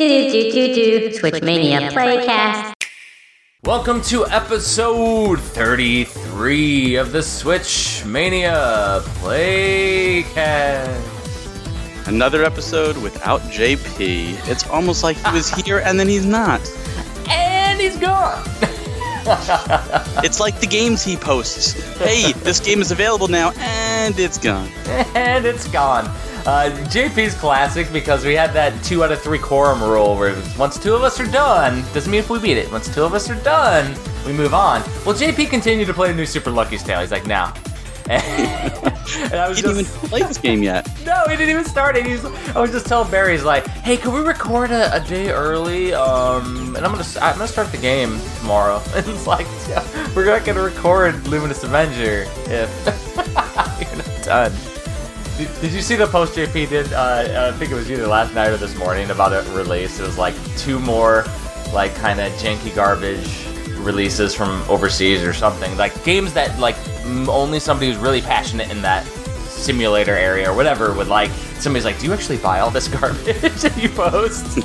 Do do do do Switch Mania Playcast. Welcome to episode 33 of the Switch Mania Playcast. Another episode without JP. It's almost like he was here and then he's not. And he's gone. It's like the games he posts. Hey, this game is available now, and it's gone. and it's gone. Uh, JP's classic because we had that two out of three quorum rule where once two of us are done, doesn't mean if we beat it. Once two of us are done, we move on. Well, JP continued to play a New Super Lucky's Tale. He's like, now. and I was He didn't just, even play this game yet. no, he didn't even start it. He's, I was just telling Barry, he's like, hey, can we record a, a day early? Um, and I'm gonna, I'm gonna start the game tomorrow. And he's like, yeah, we're not gonna record Luminous Avenger if you're not done. Did, you see the post JP did? Uh, I think it was either last night or this morning about a release. It was like two more, like kind of janky garbage releases from overseas or something. Like games that like only somebody who's really passionate in that simulator area or whatever would like. Somebody's like, "Do you actually buy all this garbage that you post?"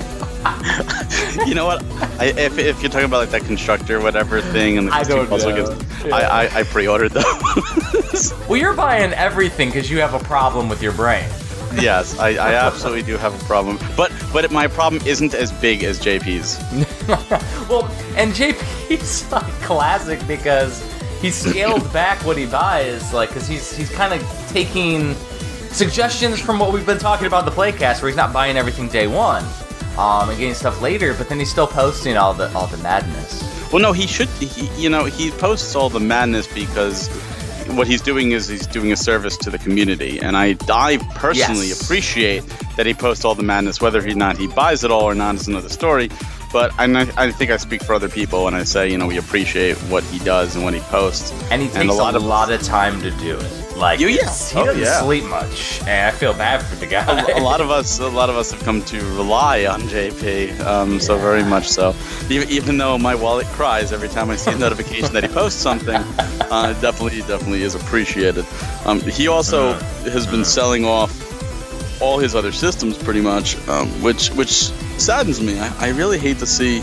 You know what? I, if, if you're talking about like that constructor whatever thing and the I don't puzzle Yeah. I, I, I pre-ordered those. well, you're buying everything because you have a problem with your brain. yes, I, I absolutely do have a problem. But but my problem isn't as big as JP's. well, and JP's like classic because he scaled back what he buys, like because he's he's kind of taking suggestions from what we've been talking about in the playcast, where he's not buying everything day one, um, and getting stuff later, but then he's still posting all the all the madness. Well, no, he should. He, you know, he posts all the madness because what he's doing is he's doing a service to the community, and I, I personally Yes. appreciate that he posts all the madness. Whether or not he buys it all or not is another story. But I, I think I speak for other people when I say, you know, we appreciate what he does and what he posts. And he takes a lot, of, time to do it. Like You- yeah. he Oh, doesn't yeah. sleep much, and I feel bad for the guy. a lot of us, a lot of us have come to rely on JP, um, so very much so. Even, even though my wallet cries every time I see a notification that he posts something, uh, it definitely, definitely is appreciated. Um, he also has been selling off all his other systems pretty much, um, which which saddens me. I, I really hate to see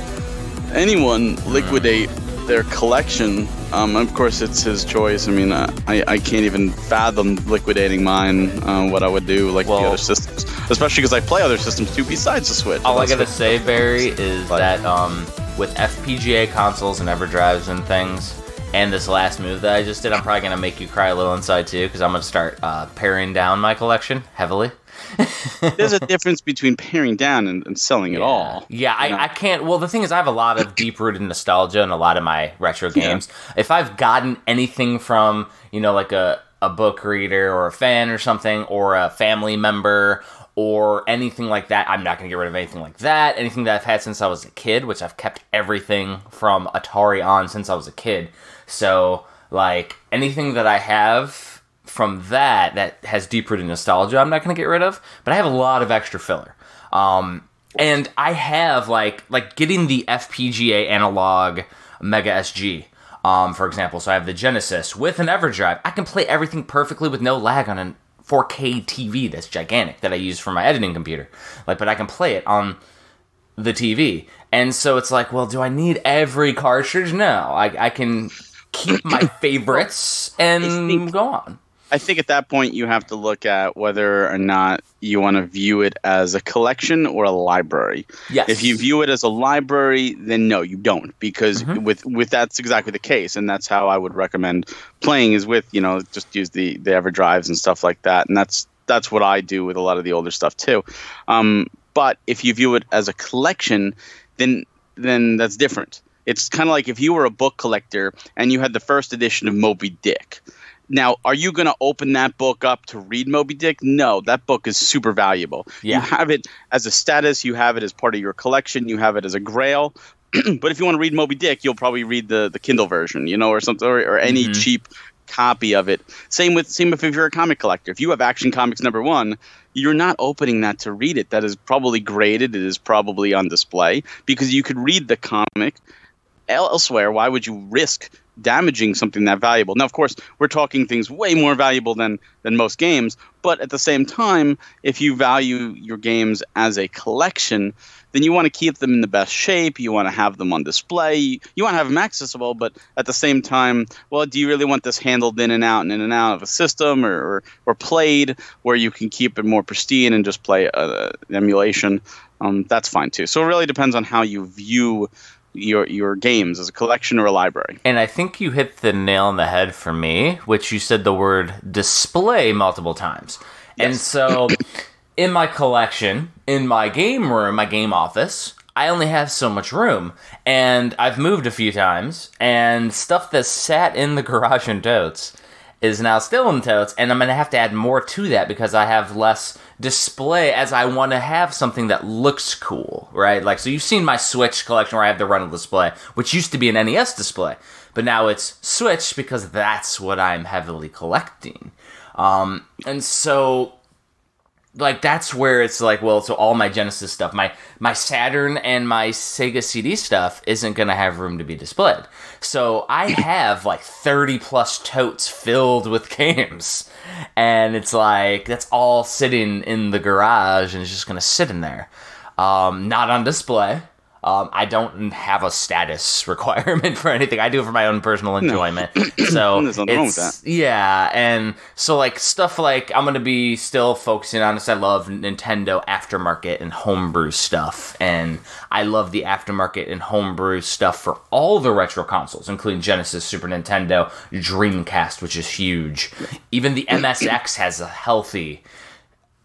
anyone liquidate their collection. Um, of course, it's his choice. I mean, I, I can't even fathom liquidating mine. Uh, what I would do, like the other systems, especially because I play other systems too besides the Switch. All I gotta say, Barry, is Like- that um, with FPGA consoles and EverDrives and things, and this last move that I just did, I'm probably gonna make you cry a little inside too, because I'm gonna start uh, paring down my collection heavily. There's a difference between paring down and, and selling it all. Yeah, I, know? I can't. Well, the thing is, I have a lot of deep rooted nostalgia in a lot of my retro games. If I've gotten anything from, you know, like a, a book reader or a fan or something, or a family member, or anything like that, I'm not going to get rid of anything like that. Anything that I've had since I was a kid, which I've kept everything from Atari on since I was a kid. So, like, anything that I have from that that has deep rooted nostalgia, I'm not going to get rid of. But I have a lot of extra filler. Um, and I have like like getting the FPGA analog Mega SG, um, for example. So I have the Genesis with an EverDrive. I can play everything perfectly with no lag on a 4K TV that's gigantic that I use for my editing computer. Like, but I can play it on the TV. And so it's like, well, do I need every cartridge? No, I, I can keep my favorites and go on. I think at that point you have to look at whether or not you want to view it as a collection or a library. Yes. If you view it as a library, then no, you don't, because Mm-hmm. with with that's exactly the case, and that's how I would recommend playing is with you know just use the the EverDrives and stuff like that, and that's that's what I do with a lot of the older stuff too. Um, but if you view it as a collection, then then that's different. It's kind of like if you were a book collector and you had the first edition of Moby Dick. Now, are you going to open that book up to read Moby Dick? No, that book is super valuable. Yeah. You have it as a status, you have it as part of your collection, you have it as a grail. but if you want to read Moby Dick, you'll probably read the, the Kindle version, you know, or something, or, or any Mhm. cheap copy of it. Same with same if you're a comic collector. If you have Action Comics number one, you're not opening that to read it. That is probably graded. It is probably on display because you could read the comic elsewhere. Why would you risk damaging something that valuable. Now, of course, we're talking things way more valuable than than most games, but at the same time, if you value your games as a collection, then you want to keep them in the best shape. You want to have them on display. You want to have them accessible, but at the same time, well, do you really want this handled in and out and in and out of a system or, or, or played where you can keep it more pristine and just play uh, emulation? Um, that's fine too. So it really depends on how you view your your games as a collection or a library. And I think you hit the nail on the head for me, which you said the word display multiple times. Yes. And so in my collection, in my game room, my game office, I only have so much room. And I've moved a few times, and stuff that sat in the garage and totes is now still in totes, and I'm gonna have to add more to that because I have less display as I want to have something that looks cool, right? Like, so you've seen my Switch collection where I have the rental display, which used to be an NES display, but now it's Switch because that's what I'm heavily collecting. Um, and so like that's where it's like well so all my genesis stuff my my saturn and my sega cd stuff isn't going to have room to be displayed. So i have like 30 plus totes filled with games. And it's like that's all sitting in the garage and it's just going to sit in there. Um, not on display um, I don't have a status requirement for anything. I do it for my own personal enjoyment. No. So it's yeah, and so like stuff like I'm gonna be still focusing on this. I love Nintendo aftermarket and homebrew stuff, and I love the aftermarket and homebrew stuff for all the retro consoles, including Genesis, Super Nintendo, Dreamcast, which is huge. Even the MSX has a healthy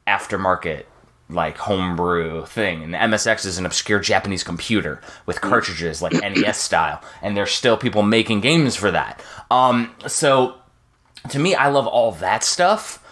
aftermarket like homebrew thing. And MSX is an obscure Japanese computer with cartridges like NES style, and there's still people making games for that. Um, so to me, I love all that stuff.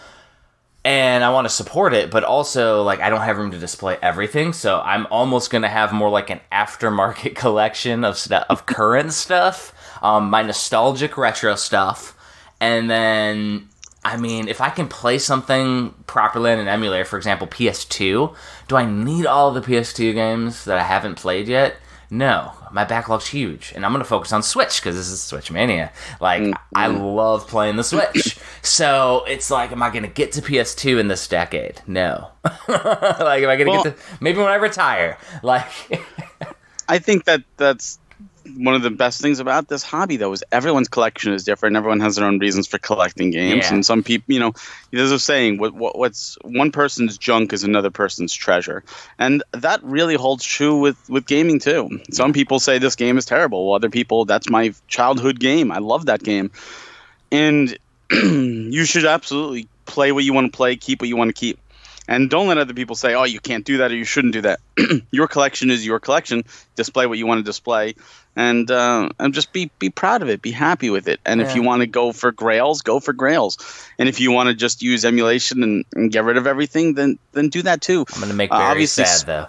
And I want to support it, but also like I don't have room to display everything, so I'm almost gonna have more like an aftermarket collection of st- of current stuff, um, my nostalgic retro stuff, and then I mean, if I can play something properly in an emulator, for example, PS2, do I need all the PS2 games that I haven't played yet? No, my backlog's huge, and I'm gonna focus on Switch because this is Switch Mania. Like, mm-hmm. I love playing the Switch, so it's like, am I gonna get to PS2 in this decade? No. like, am I gonna well, get to maybe when I retire? Like, I think that that's one of the best things about this hobby though is everyone's collection is different. Everyone has their own reasons for collecting games. Yeah. and some people you know there's a saying what, what, what's one person's junk is another person's treasure. And that really holds true with with gaming too. Some people say this game is terrible. Well, other people that's my childhood game. I love that game. And you should absolutely play what you want to play keep what you want to keep. And don't let other people say, "Oh, you can't do that or you shouldn't do that." your collection is your collection. Display what you want to display, and uh, and just be be proud of it. Be happy with it. And yeah. if you want to go for Grails, go for Grails. And if you want to just use emulation and, and, get rid of everything, then then do that too. I'm going to make Barry uh, obviously, sad though.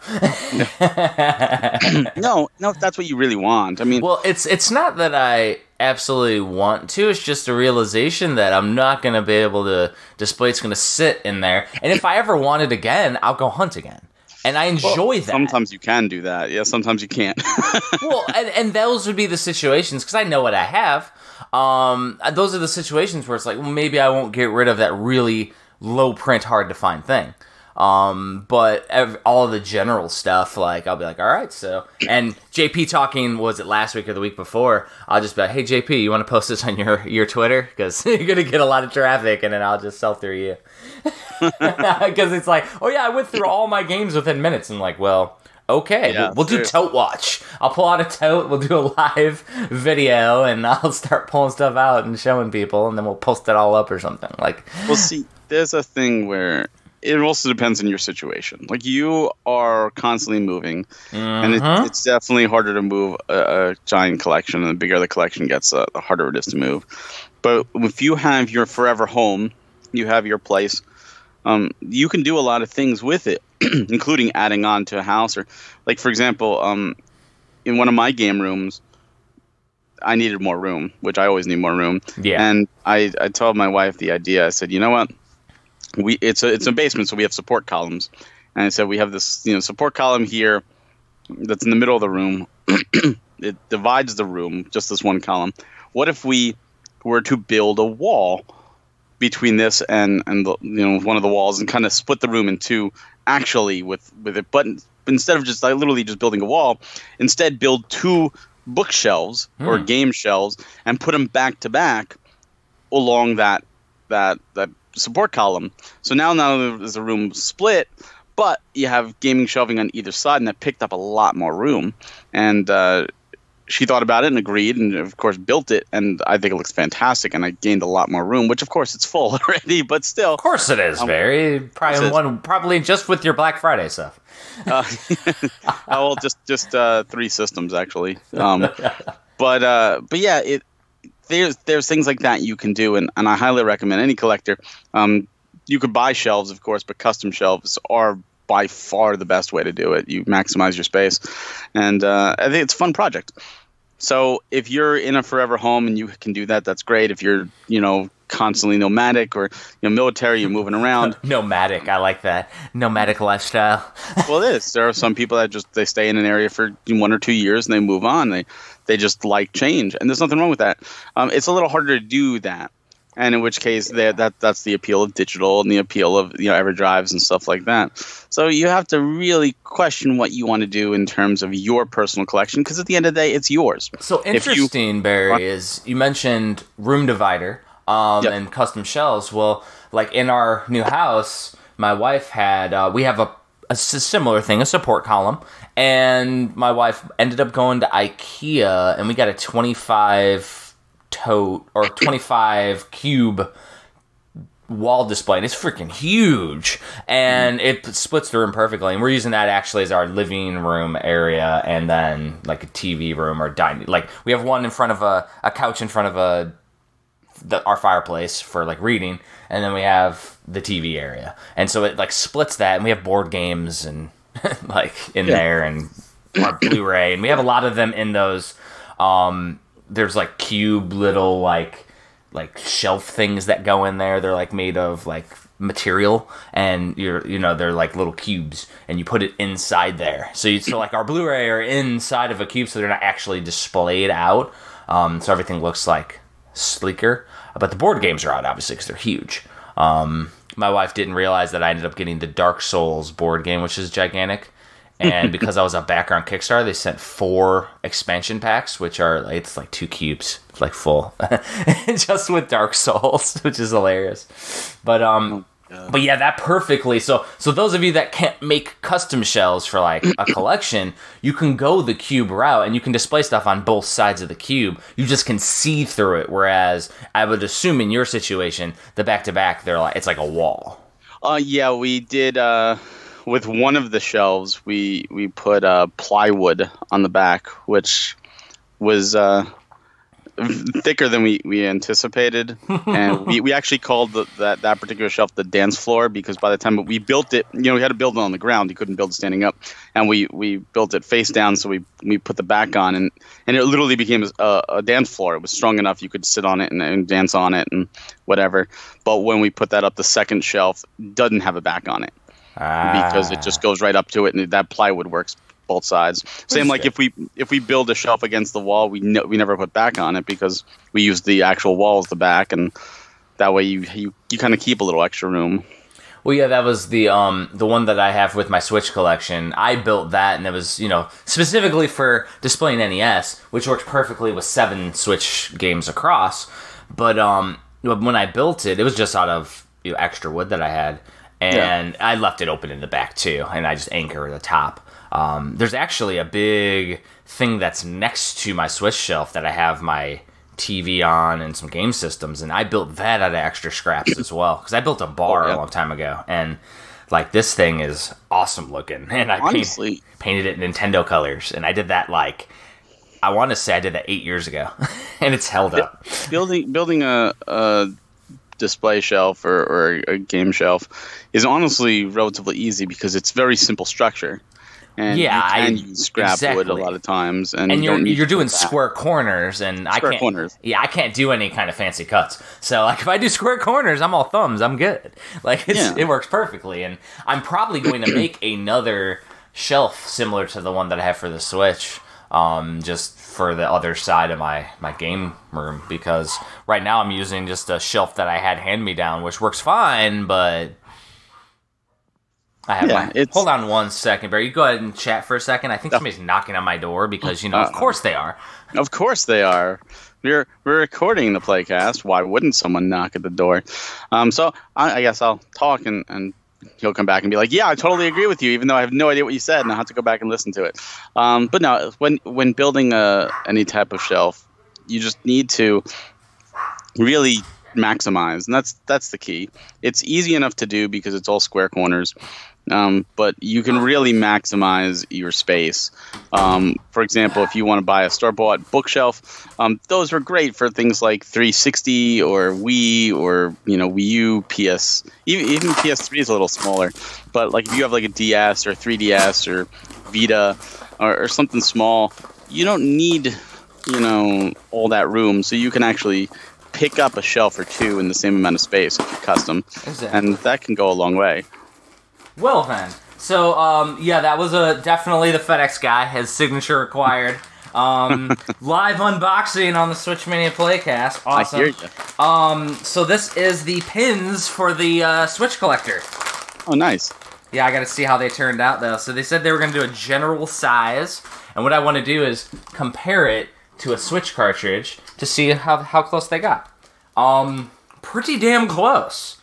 no, no, if that's what you really want. I mean, well, it's it's not that I absolutely want to. It's just a realization that I'm not going to be able to display. It's going to sit in there. And if I ever want it again, I'll go hunt again. And I enjoy well, that. Sometimes you can do that. Yeah, sometimes you can't. well, and, and those would be the situations because I know what I have. Um, those are the situations where it's like, well, maybe I won't get rid of that really low print, hard to find thing. Um, but ev- all the general stuff, like I'll be like, all right, so and JP talking was it last week or the week before? I'll just be like, hey JP, you want to post this on your your Twitter because you're gonna get a lot of traffic, and then I'll just sell through you because it's like, oh yeah, I went through all my games within minutes, and like, well. Okay, yeah, we'll, we'll do tote watch. I'll pull out a tote. We'll do a live video, and I'll start pulling stuff out and showing people, and then we'll post it all up or something. Like, well, see, there's a thing where it also depends on your situation. Like you are constantly moving, mm-hmm. and it, mm-hmm. it's definitely harder to move a, a, giant collection. And the bigger the collection gets, uh, the harder it is to move. But if you have your forever home, you have your place. Um, you can do a lot of things with it, including adding on to a house. Or, like for example, um, in one of my game rooms, I needed more room, which I always need more room. Yeah. And I, I told my wife the idea. I said, you know what? We it's a it's a basement, so we have support columns. And I said we have this you know support column here that's in the middle of the room. it divides the room, just this one column. what if we were to build a wall between this and and the, you know one of the walls and kind of split the room in two actually with with it but instead of just like literally just building a wall instead build two bookshelves or hmm. game shelves and put them back to back along that that that support column so now now there's a room split but you have gaming shelving on either side and that picked up a lot more room and uh, she thought about it and agreed and of course built it and i think it looks fantastic and i gained a lot more room which of course it's full already but still Of course it is, Barry. Probably course it is. one, probably just with your Black Friday stuff. uh, well just just uh, three systems actually um, but uh, but yeah it there's there's things like that you can do and, and i highly recommend any collector um, you could buy shelves of course but custom shelves are by far the best way to do it you maximize your space and uh, i think it's a fun project so if you're in a forever home and you can do that that's great if you're you know constantly nomadic or you know military you're moving around Nomadic, I like that. Nomadic lifestyle. well, it is. There are some people that just they stay in an area for one or two years and they move on. They they just like change, and there's nothing wrong with that. Um, it's a little harder to do that, and in which case that that that's the appeal of digital and the appeal of you know EverDrives and stuff like that. So you have to really question what you want to do in terms of your personal collection, because at the end of the day, it's yours. So If you- interesting, Barry, is you mentioned room divider um, Yep. and custom shelves. Well, like in our new house, my wife had uh, we have a, a similar thing, a support column, and my wife ended up going to IKEA, and we got a twenty five tote or twenty five cube wall display and it's freaking huge and it splits the room perfectly and we're using that actually as our living room area and then like a tv room or dining like we have one in front of a, a couch in front of a the, our fireplace for like reading and then we have the tv area and so it like splits that and we have board games and like in there and our blu-ray and we have a lot of them in those um there's like cube little like like shelf things that go in there. They're like made of like material, and you're you know they're like little cubes, and you put it inside there. So you so like our Blu-ray are inside of a cube, so they're not actually displayed out. Um, so everything looks like sleeker. But the board games are out obviously because they're huge. Um, my wife didn't realize that I ended up getting the Dark Souls board game, which is gigantic. and because I was a backer on Kickstarter, they sent four expansion packs, which are it's like two cubes, like full, just with Dark Souls, which is hilarious. But um, but yeah, that perfectly. So so those of you that can't make custom shells for like a collection, you can go the cube route and you can display stuff on both sides of the cube. You just can see through it. Whereas I would assume in your situation, the back to back, they're like it's like a wall. Uh, yeah, we did. Uh, with one of the shelves, we we put uh, plywood on the back, which was uh, thicker than we, we anticipated, and we, we actually called the, that that particular shelf the dance floor because by the time we built it, you know, we had to build it on the ground. You couldn't build it standing up, and we, we built it face down. So we we put the back on, and and it literally became a, a dance floor. It was strong enough you could sit on it and, and dance on it and whatever. But when we put that up, the second shelf doesn't have a back on it ah. because it just goes right up to it, and that plywood works both sides. Same like if we if we build a shelf against the wall, we ne- we never put back on it because we use the actual wall as the back, and that way you you, you kind of keep a little extra room. Well, yeah, that was the um the one that I have with my Switch collection. I built that, and it was you know specifically for displaying NES, which worked perfectly with seven Switch games across. But um when I built it, it was just out of you know, extra wood that I had, and I left it open in the back too, and I just anchor the top. Um, there's actually a big thing that's next to my Switch shelf that I have my TV on and some game systems, and I built that out of extra scraps as well because I built a bar Oh, yeah. a long time ago, and like this thing is awesome looking, and I paint, painted it Nintendo colors, and I did that like I want to say I did that eight years ago, and it's held up. building building a, a display shelf or, or a game shelf is honestly relatively easy because it's very simple structure. And Yeah, you can I- use scrap wood exactly. a lot of times, and, and you you're don't you're doing square corners, and I can't. corners. Yeah, I can't do any kind of fancy cuts. So like, if I do square corners, I'm all thumbs. I'm good. Like it's, Yeah. it works perfectly, and I'm probably going to make another shelf similar to the one that I have for the Switch. um, just for the other side of my my game room because right now I'm using just a shelf that I had hand me down, which works fine, but. I have Yeah, my, hold on one second, Barry. You go ahead and chat for a second. I think somebody's knocking on my door because you know, of Uh-oh. course they are. Of course they are. We're we're recording the playcast. Why wouldn't someone knock at the door? Um, so I, I guess I'll talk and, and he'll come back and be like, "Yeah, I totally agree with you," even though I have no idea what you said and I'll have to go back and listen to it. Um, but no, when when building a any type of shelf, you just need to really maximize, and that's that's the key. It's easy enough to do because it's all square corners, um, but you can really maximize your space. Um, for example, if you want to buy a store-bought bookshelf, um, those are great for things like 360 or Wii or you know Wii U, PS, even, even PS3 is a little smaller. But like if you have like a DS or 3DS or Vita or, or something small, you don't need you know all that room, so you can actually pick up a shelf or two in the same amount of space if you custom, Exactly. and that can go a long way. Well then, so um, yeah, that was a definitely the FedEx guy. His signature required. Um, live unboxing on the Switch Mania Playcast. Awesome. I hear you. Um, so this is the pins for the uh, Switch collector. Oh, nice. Yeah, I got to see how they turned out though. So they said they were going to do a general size, and what I want to do is compare it to a Switch cartridge to see how how close they got. Um, pretty damn close.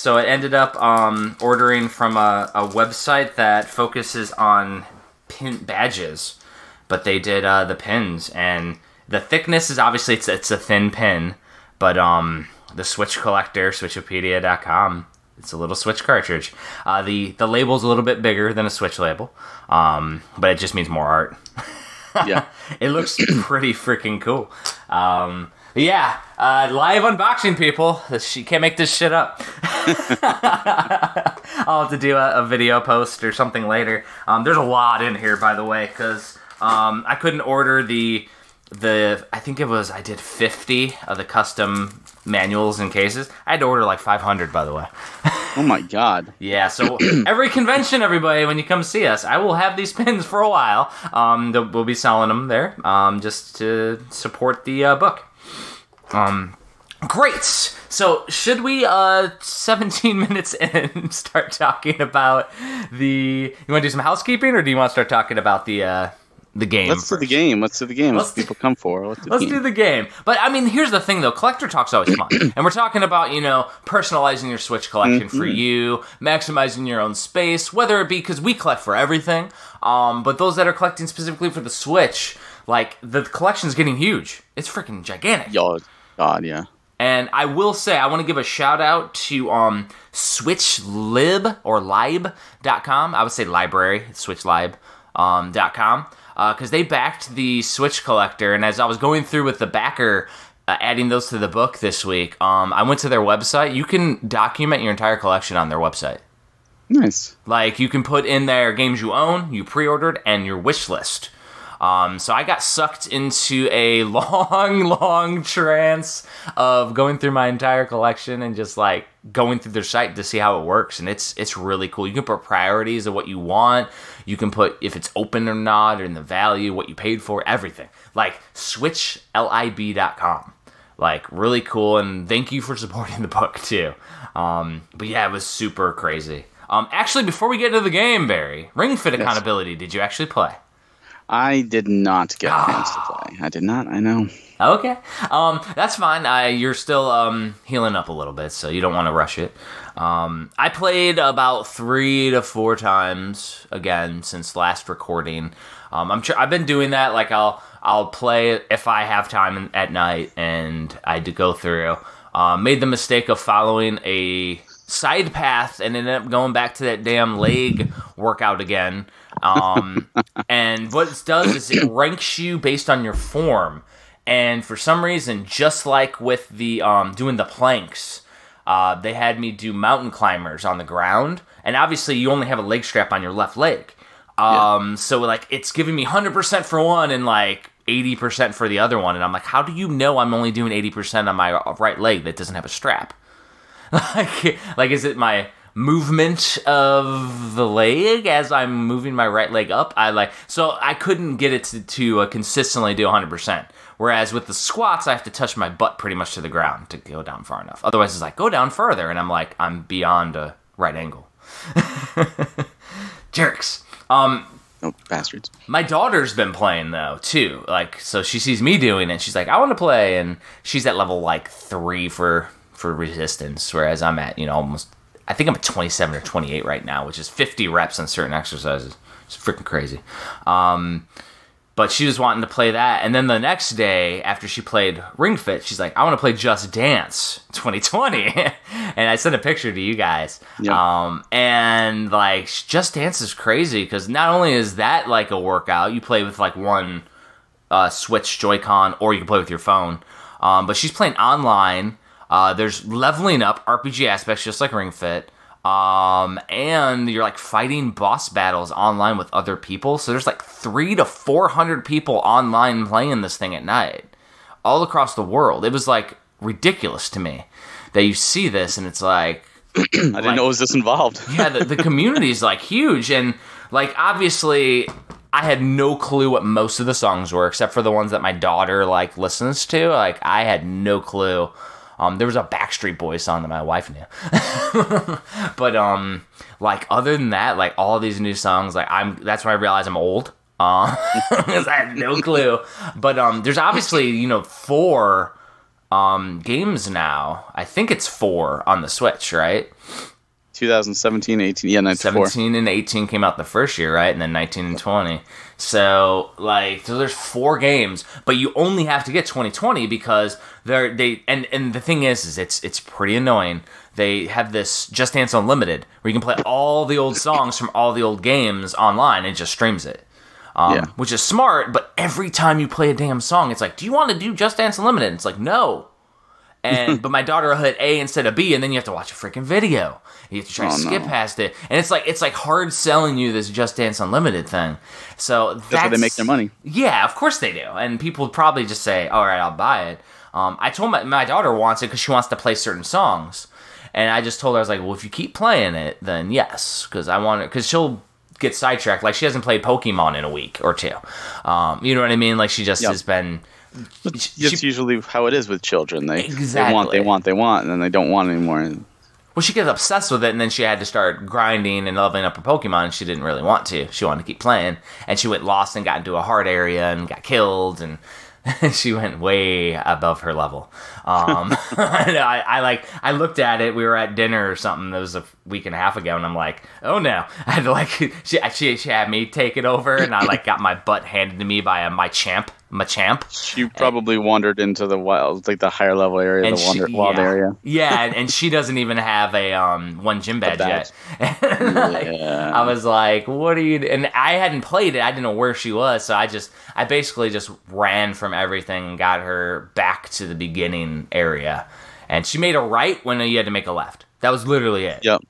So it ended up um, ordering from a, a website that focuses on pin badges, but they did uh, the pins, and the thickness is obviously it's it's a thin pin, but um, the Switch collector, Switchopedia.com, it's a little Switch cartridge. Uh, the the label's a little bit bigger than a Switch label, um, but it just means more art. Yeah. It looks pretty freaking cool. Um, yeah, uh, live unboxing, people. She can't make this shit up. I'll have to do a, a video post or something later. Um, there's a lot in here, by the way, because um, I couldn't order the the. I think it was I did 50 of the custom manuals and cases. I had to order like 500, by the way. Oh my god. Yeah, so every convention, everybody, when you come see us, I will have these pins for a while. Um, we'll be selling them there, um, just to support the uh, book. Um, great. So, should we, uh, 17 minutes in, start talking about the? You want to do some housekeeping, or do you want to start talking about the uh, the game? Let's do the game. Let's do the game. Let's do- people come for. Let's do Let's the do game. the game. But I mean, here's the thing though. Collector talk's always fun. and we're talking about, you know, personalizing your Switch collection for you, maximizing your own space, whether it be because we collect for everything. Um, but those that are collecting specifically for the Switch, like the collection's getting huge. It's freaking gigantic. Yo, God, yeah. And I will say, I want to give a shout out to um, SwitchLib or Lib.com. I would say library, SwitchLib.com. Um, dot com, because they backed the Switch Collector. And as I was going through with the backer, uh, adding those to the book this week, um, I went to their website. You can document your entire collection on their website. Nice. Like you can put in there games you own, you pre-ordered, and your wish list. Um, so I got sucked into a long, long trance of going through my entire collection and just like going through their site to see how it works, and it's it's really cool. You can put priorities of what you want. You can put if it's open or not, and the value, what you paid for, everything. Like switchlib.com. Like really cool, and thank you for supporting the book too. Um, but yeah, it was super crazy. Um, actually, before we get into the game, Barry, Ring Fit Accountability, did you actually play? I did not get a chance to play. I did not. I know. Okay, um, that's fine. I, you're still um, healing up a little bit, so you don't want to rush it. Um, I played about three to four times again since last recording. Um, I'm sure I've been doing that. Like I'll I'll play if I have time at night, and I do go through. Um, made the mistake of following a side path and ended up going back to that damn leg workout again. Um, and what it does is it ranks you based on your form. And for some reason, just like with the um, doing the planks, uh, they had me do mountain climbers on the ground. And obviously, you only have a leg strap on your left leg. Um, so like it's giving me 100% for one and like 80% for the other one. And I'm like, how do you know I'm only doing 80% on my right leg that doesn't have a strap? like, like is it my movement of the leg as I'm moving my right leg up. I like so I couldn't get it to, to uh, consistently do 100%. Whereas with the squats, I have to touch my butt pretty much to the ground to go down far enough. Otherwise, it's like go down further, and I'm like I'm beyond a right angle. Jerks. Um, Oh, bastards. my daughter's been playing though too. Like, so she sees me doing it. She's like, I want to play, and she's at level like three for for resistance, whereas I'm at you know almost. I think I'm at 27 or 28 right now, which is 50 reps on certain exercises. It's freaking crazy. Um, but she was wanting to play that, and then the next day after she played Ring Fit, she's like, I want to play Just Dance 2020, and I sent a picture to you guys. Yep. Um, and like Just Dance is crazy because not only is that like a workout, you play with like one uh, Switch Joy-Con, or you can play with your phone. Um, but she's playing online. Uh, there's leveling up RPG aspects, just like Ring Fit. Um, and you're like fighting boss battles online with other people. So there's like three to four hundred people online playing this thing at night, all across the world. It was like ridiculous to me that you see this and it's like I didn't know it was this involved. yeah, the, the community is like huge, and like obviously, I had no clue what most of the songs were, except for the ones that my daughter like listens to. Like I had no clue. Um, there was a Backstreet Boys song that my wife knew, but um, like other than that, like all these new songs, like I'm that's when I realized I'm old. 'cause I had no clue. But um, there's obviously you know four um games now. I think it's four on the Switch, right? 2017, 18, yeah, 94. 17 and 18 came out the first year, right? And then 19 and 20. So, like, so there's four games, but you only have to get 2020 because they're they and and the thing is, is it's it's pretty annoying. They have this Just Dance Unlimited where you can play all the old songs from all the old games online and it just streams it. Um, Yeah. which is smart, but every time you play a damn song, it's like, do you want to do Just Dance Unlimited? And it's like, no. And but my daughter will hit A instead of B, and then you have to watch a freaking video. You have to try to Oh, skip no. past it, and it's like it's like hard selling you this Just Dance Unlimited thing. So that's, That's how they make their money. Yeah, of course they do, and people would probably just say, "All right, I'll buy it." Um, I told my my daughter wants it because she wants to play certain songs, and I just told her I was like, "Well, if you keep playing it, then yes, because I want it because she'll." Get sidetracked, like she hasn't played Pokemon in a week or two. Um, you know what I mean? Like she just Yep. has been. She- usually how it is with children. They, they want, they want, they want, and then they don't want anymore. Well, she gets obsessed with it, and then she had to start grinding and leveling up her Pokemon. And she didn't really want to. She wanted to keep playing, and she went lost and got into a hard area and got killed, and she went way above her level. Um, and I, I like I looked at it. We were at dinner or something. That was a week and a half ago, and I'm like, oh no! I had to like she she, she had me take it over, and I like got my butt handed to me by a Machamp, my champ. she probably wandered into the wild, like the higher level area, and the wander, she, wild yeah. area. Yeah, and, and she doesn't even have a um one gym badge, badge. yet. Like, Yeah. I was like, "What are you?" And I hadn't played it. I didn't know where she was, so I just I basically just ran from everything and got her back to the beginning area. And she made a right when you had to make a left. That was literally it. Yep.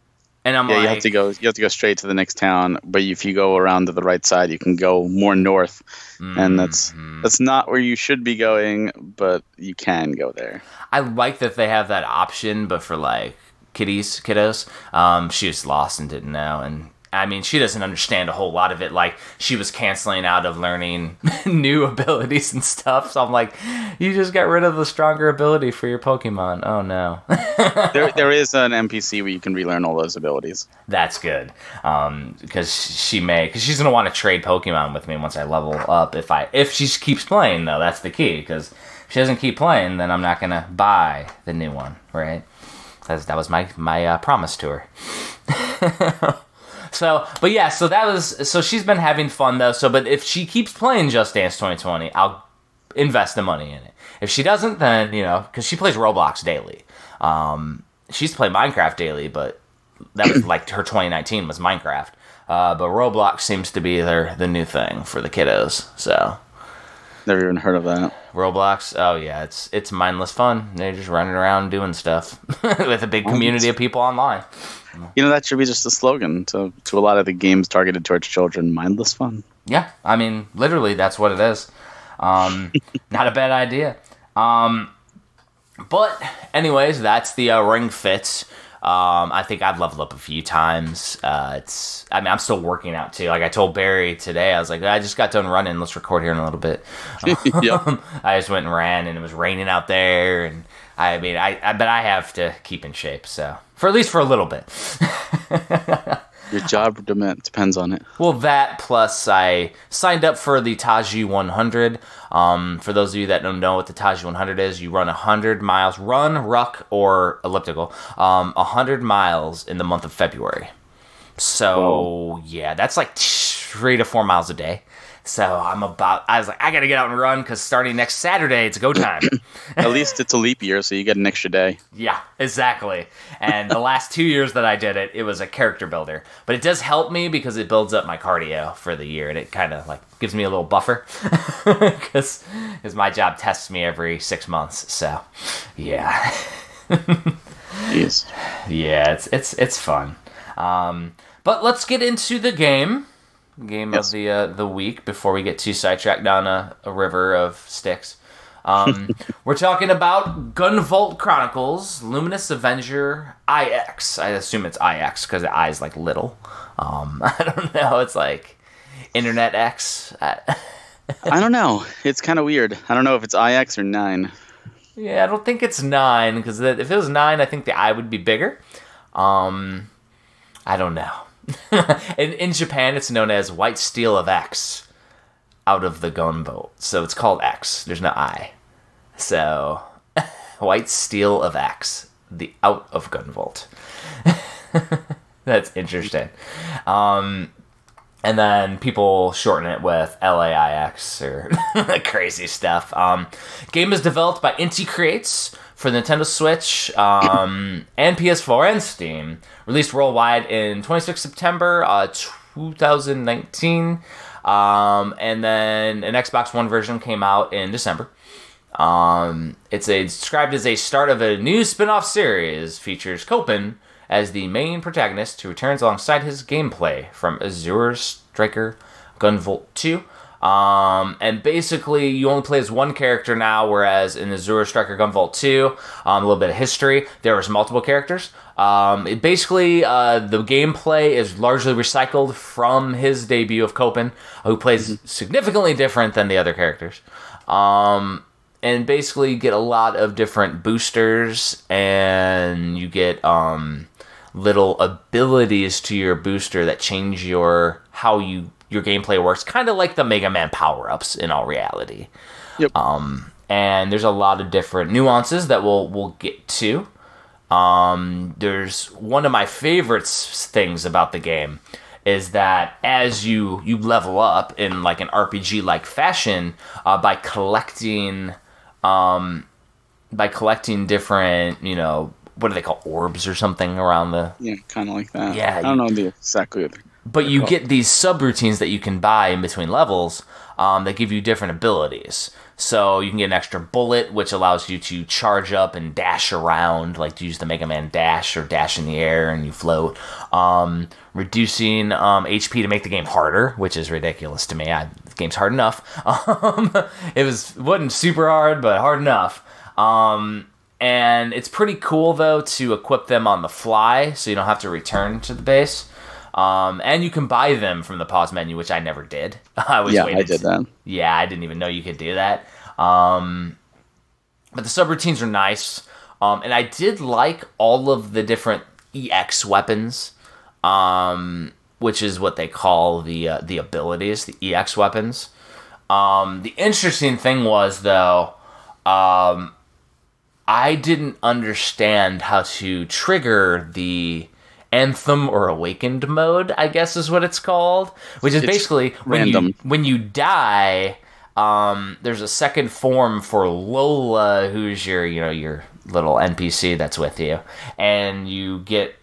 And I'm Yeah, like, you have to go. You have to go straight to the next town. But if you go around to the right side, you can go more north, and that's Mhm. that's not where you should be going, but you can go there. I like that they have that option, but for like kiddies, kiddos, um, she was lost and didn't know. And I mean, she doesn't understand a whole lot of it. Like she was canceling out of learning new abilities and stuff. So I'm like, you just got rid of the stronger ability for your Pokemon. Oh no, There, there is an NPC where you can relearn all those abilities. that's good. Um, because she may, because she's gonna want to trade Pokemon with me once I level up. If I, if she keeps playing though, that's the key. Because if she doesn't keep playing, then I'm not gonna buy the new one, right? That's, that was my my uh, promise to her. so, but yeah, so that was so she's been having fun though. So, but if she keeps playing Just Dance 2020, I'll invest the money in it. If she doesn't, then you know, because she plays Roblox daily. Um, she used to play Minecraft daily, but that was like her 2019 was Minecraft. Uh, but Roblox seems to be their the new thing for the kiddos. So Never even heard of that. Roblox, oh yeah, it's it's mindless fun. They're just running around doing stuff with a big community of people online. You know that should be just a slogan to to a lot of the games targeted towards children. Mindless fun. Yeah, I mean, literally, that's what it is. Um, not a bad idea. Um, but, anyways, that's the uh, Ring fits. Um, I think I've leveled up a few times. Uh, it's, I mean, I'm still working out too. Like I told Barry today, I was like, I just got done running. Let's record here in a little bit. Yep. I just went and ran, and it was raining out there, and I mean, I, I but I have to keep in shape, so for at least for a little bit. Your job depends on it. Well, that plus I signed up for the Taji 100. Um, for those of you that don't know what the Taji 100 is, you run 100 miles, run, ruck, or elliptical, um, 100 miles in the month of February. So, yeah, that's like three to four miles a day. So I'm about, I was like, I got to get out and run because starting next Saturday, it's go time. At least it's a leap year, so you get an extra day. Yeah, exactly. And the last two years that I did it, it was a character builder. But it does help me because it builds up my cardio for the year, and it kind of like gives me a little buffer because because my job tests me every six months. So, yeah, Jeez. yeah, it's it's it's fun. Um, but let's get into the game, game Yes. of the uh, the week before we get too sidetracked down a, a river of sticks. Um, we're talking about Gunvolt Chronicles, Luminous Avenger IX. I assume it's IX because the I is like little. Um, I don't know. It's like Internet X. I don't know. It's kind of weird. I don't know if it's IX or 9. yeah, I don't think it's nine because if it was nine, I think the I would be bigger. Um, I don't know. in, in Japan, it's known as White Steel of X out of the Gunvolt. So it's called X. There's no I. So, White Steel of X, the out of gunvolt. That's interesting. Um, and then people shorten it with LAIX or crazy stuff. Um, game is developed by Inti Creates for the Nintendo Switch um, and PS4 and Steam. Released worldwide in 26 September uh, 2019. Um, and then an Xbox One version came out in December. Um, it's a, described as a start of a new spin-off series. Features Copen as the main protagonist, who returns alongside his gameplay from Azure Striker Gunvolt 2. Um, and basically, you only play as one character now, whereas in Azure Striker Gunvolt 2, um, a little bit of history, there was multiple characters. Um, it basically, uh, the gameplay is largely recycled from his debut of Copen, who plays significantly different than the other characters. Um, and basically you get a lot of different boosters and you get um, little abilities to your booster that change your how you your gameplay works kind of like the mega man power-ups in all reality Yep. um, and there's a lot of different nuances that we'll we'll get to um, there's one of my favorite things about the game is that as you you level up in like an RPG like fashion uh, by collecting um, by collecting different you know what do they call orbs or something around the Yeah, kind of like that. Yeah, I don't know the exactly. But you get these subroutines that you can buy in between levels um, that give you different abilities. So you can get an extra bullet, which allows you to charge up and dash around, like to use the Mega Man dash or dash in the air and you float. Um, reducing um, HP to make the game harder, which is ridiculous to me. I, the game's hard enough. Um, it was wasn't super hard, but hard enough. Um, and it's pretty cool though to equip them on the fly, so you don't have to return to the base. Um, and you can buy them from the pause menu, which I never did. I was Yeah, waiting I did to- that. Yeah, I didn't even know you could do that. Um, but the subroutines are nice. Um, and I did like all of the different EX weapons, um, which is what they call the uh, the abilities, the EX weapons. Um, the interesting thing was though, um, I didn't understand how to trigger the anthem or awakened mode. I guess is what it's called, which is It's basically when you when you die. Um, there's a second form for Lola, who's your you know your little NPC that's with you, and you get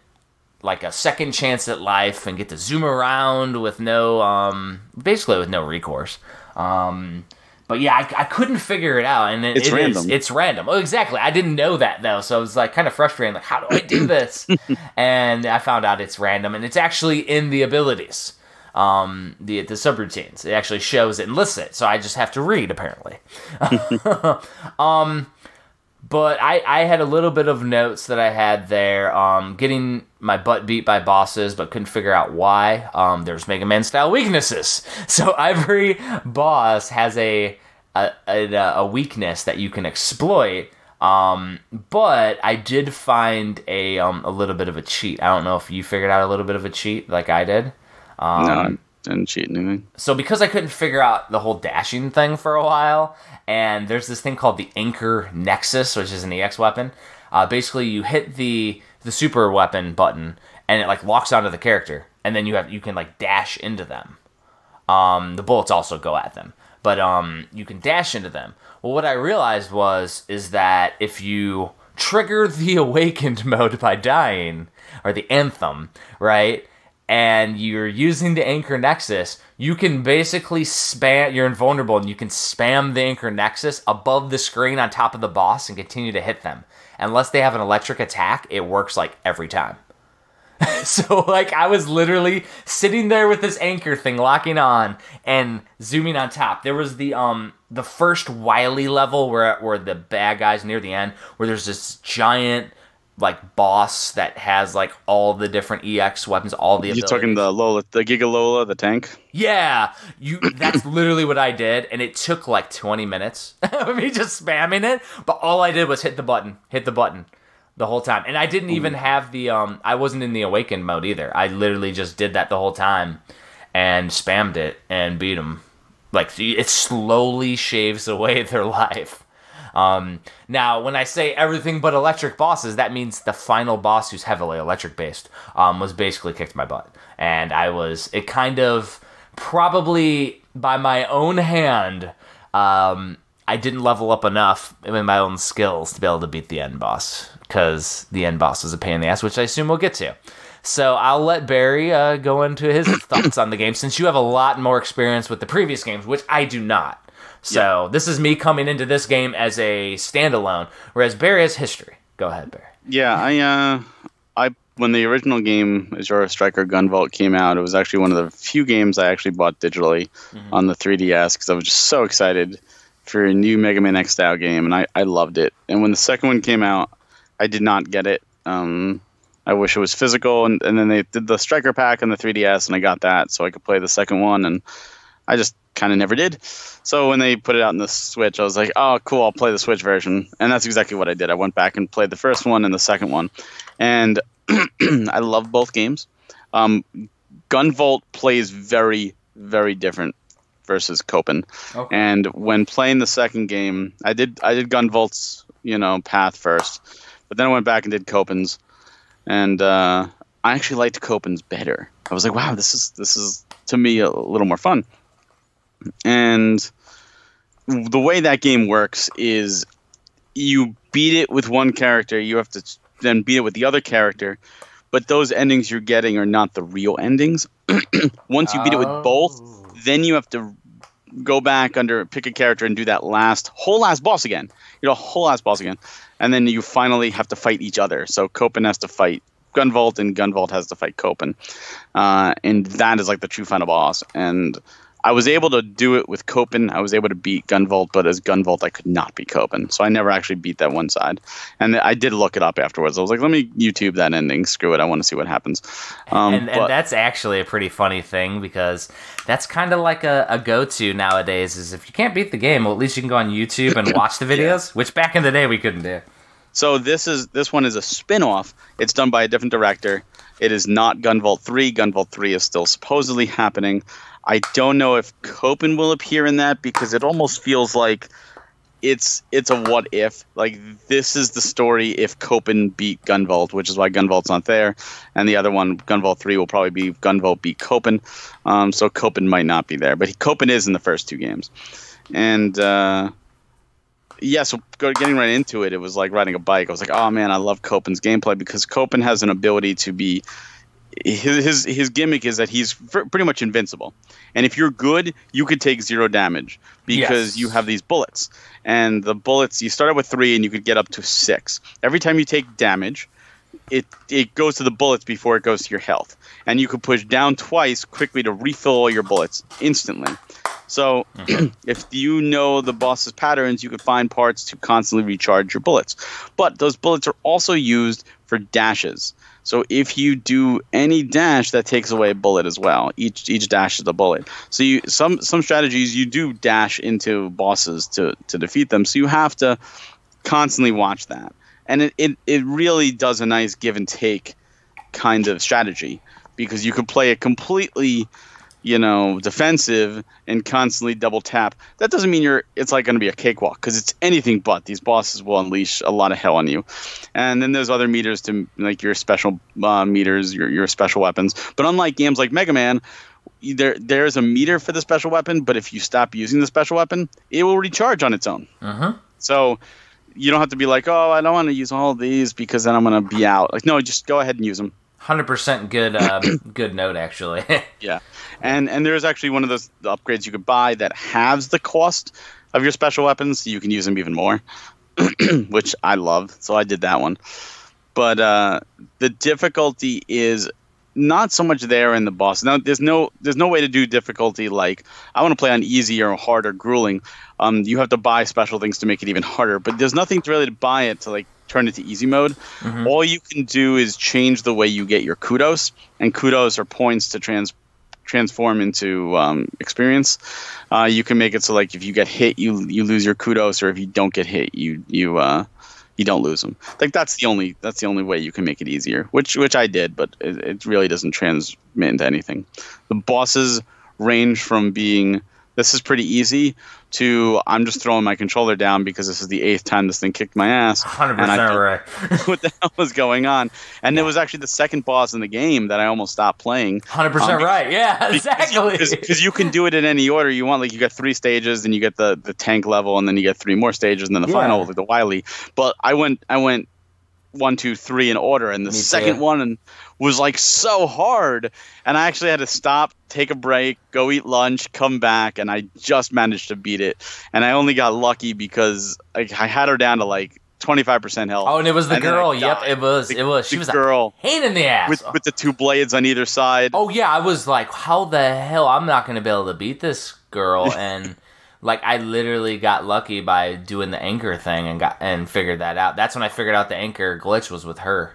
like a second chance at life and get to zoom around with no um basically with no recourse um but yeah i, I couldn't figure it out and it, It's it is- random. it's random. Oh exactly. I didn't know that though so i was like kind of frustrated like how do i do this? And i found out it's random and it's actually in the abilities um the the subroutines. It actually shows it and lists it so i just have to read apparently but I, I had a little bit of notes that I had there. Um, getting my butt beat by bosses, but couldn't figure out why. Um, there's Mega Man style weaknesses. So every boss has a a, a, a weakness that you can exploit. Um, but I did find a um, a little bit of a cheat. I don't know if you figured out a little bit of a cheat like I did. Um, no, didn't cheat anything. so because I couldn't figure out the whole dashing thing for a while, and there's this thing called the Anchor Nexus, which is an EX weapon. Uh, basically, you hit the the super weapon button, and it like locks onto the character, and then you have you can like dash into them. Um, the bullets also go at them, but um, you can dash into them. Well, what I realized was is that if you trigger the awakened mode by dying, or the anthem, right? And you're using the anchor nexus, you can basically spam. You're invulnerable, and you can spam the anchor nexus above the screen on top of the boss and continue to hit them. Unless they have an electric attack, it works like every time. so like I was literally sitting there with this anchor thing locking on and zooming on top. There was the um the first Wily level where where the bad guys near the end where there's this giant like boss that has like all the different EX weapons, all the You're abilities. talking the Lola, the Giga Lola, the tank. Yeah, you. That's literally what I did, and it took like 20 minutes of me just spamming it. But all I did was hit the button, hit the button, the whole time, and I didn't even have the um. I wasn't in the awakened mode either. I literally just did that the whole time, and spammed it and beat them. Like it slowly shaves away their life. Um, now, when I say everything but electric bosses, that means the final boss, who's heavily electric based, um, was basically kicked my butt, and I was it kind of probably by my own hand. Um, I didn't level up enough in my own skills to be able to beat the end boss because the end boss is a pain in the ass, which I assume we'll get to. So I'll let Barry uh, go into his thoughts on the game since you have a lot more experience with the previous games, which I do not. So this is me coming into this game as a standalone, whereas Barry has history. Go ahead, Barry. Yeah, I uh, I when the original game Azure Striker Gunvolt came out, it was actually one of the few games I actually bought digitally on the 3DS because I was just so excited for a new Mega Man X style game, and I, I loved it. And when the second one came out, I did not get it. Um, I wish it was physical, and, and then they did the Striker pack on the 3DS, and I got that so I could play the second one, and I just kind of never did. So when they put it out in the Switch, I was like, oh, cool, I'll play the Switch version. And that's exactly what I did. I went back and played the first one and the second one. And I love both games. Um, Gunvolt plays very, very different versus Copen. Okay. And when playing the second game, I did I did Gunvolt's you know path first, but then I went back and did Copen's, and uh, I actually liked Copen's better. I was like, wow, this is this is to me a little more fun. And the way that game works is you beat it with one character, you have to then beat it with the other character, but those endings you're getting are not the real endings. Once you beat it with both, then you have to go back under pick a character and do that last whole last boss again. You know, whole last boss again, and then you finally have to fight each other. So Copen has to fight Gunvolt, and Gunvolt has to fight Copen, uh, and that is like the true final boss. And I was able to do it with Copen. I was able to beat Gunvolt, but as Gunvolt, I could not beat Copen. So I never actually beat that one side. And I did look it up afterwards. I was like, let me YouTube that ending. Screw it. I want to see what happens. Um, and, but- and that's actually a pretty funny thing because that's kind of like a, a go-to nowadays is if you can't beat the game well at least you can go on youtube and watch the videos which back in the day we couldn't do So this is this one is a spin-off. It's done by a different director. It is not Gunvolt 3. Gunvolt 3 is still supposedly happening. I don't know if Copen will appear in that because it almost feels like it's it's a what if. Like this is the story if Copen beat Gunvolt, which is why Gunvolt's not there. And the other one, Gunvolt 3, will probably be Gunvolt beat Copen. Um, so Copen might not be there. But Copen is in the first two games. And uh, yeah, so getting right into it, it was like riding a bike. I was like, oh man, I love Copen's gameplay because Copen has an ability to be. His, his his gimmick is that he's pretty much invincible, and if you're good, you could take zero damage because Yes. you have these bullets. And the bullets, you start out with three, and you could get up to six. Every time you take damage, it it goes to the bullets before it goes to your health, and you can push down twice quickly to refill all your bullets instantly. So, mm-hmm. if you know the boss's patterns, you can find parts to constantly recharge your bullets. But those bullets are also used for dashes. So if you do any dash, that takes away a bullet as well. Each each dash is a bullet. So you some some strategies you do dash into bosses to to defeat them. So you have to constantly watch that, and it it, it really does a nice give and take kind of strategy because you could play it completely you know, defensive and constantly double tap. That doesn't mean you're. It's like going to be a cakewalk because it's anything but. These bosses will unleash a lot of hell on you, and then there's other meters to like your special uh, meters, your your special weapons. But unlike games like Mega Man, there there is a meter for the special weapon. But if you stop using the special weapon, it will recharge on its own. Uh-huh. So you don't have to be like, oh, I don't want to use all these because then I'm going to be out. Like, no, just go ahead and use them. Hundred percent good. Uh, good note, actually. yeah, and and there's actually one of those upgrades you could buy that halves the cost of your special weapons, so you can use them even more, which I love. So I did that one. But uh, the difficulty is not so much there in the boss. Now there's no there's no way to do difficulty like I want to play on easy or hard or grueling. Um, you have to buy special things to make it even harder. But there's nothing to really to buy it to like turn it to easy mode. Mm-hmm. All you can do is change the way you get your kudos, and kudos are points to trans transform into um, experience. Uh, you can make it so like if you get hit, you you lose your kudos, or if you don't get hit, you you uh, you don't lose them. Like that's the only that's the only way you can make it easier. Which which I did, but it, it really doesn't transmit into anything. The bosses range from being this is pretty easy to I'm just throwing my controller down because this is the eighth time this thing kicked my ass. 100% right. what the hell was going on? And yeah. it was actually the second boss in the game that I almost stopped playing. 100% um, right. Yeah, exactly. Because you, can do it in any order you want. Like you get three stages, then you get the, the tank level, and then you get three more stages, and then the yeah. final, like the Wily. But I went I went one, two, three in order, and the Me second too. one was like so hard, and I actually had to stop, take a break, go eat lunch, come back, and I just managed to beat it. And I only got lucky because like, I had her down to like twenty five percent health. Oh, and it was the and girl. Yep, it was. The, it was. She was a girl a pain in the ass with with the two blades on either side. Oh yeah, I was like, how the hell? I'm not gonna be able to beat this girl and. Like I literally got lucky by doing the anchor thing and got and figured that out. That's when I figured out the anchor glitch was with her.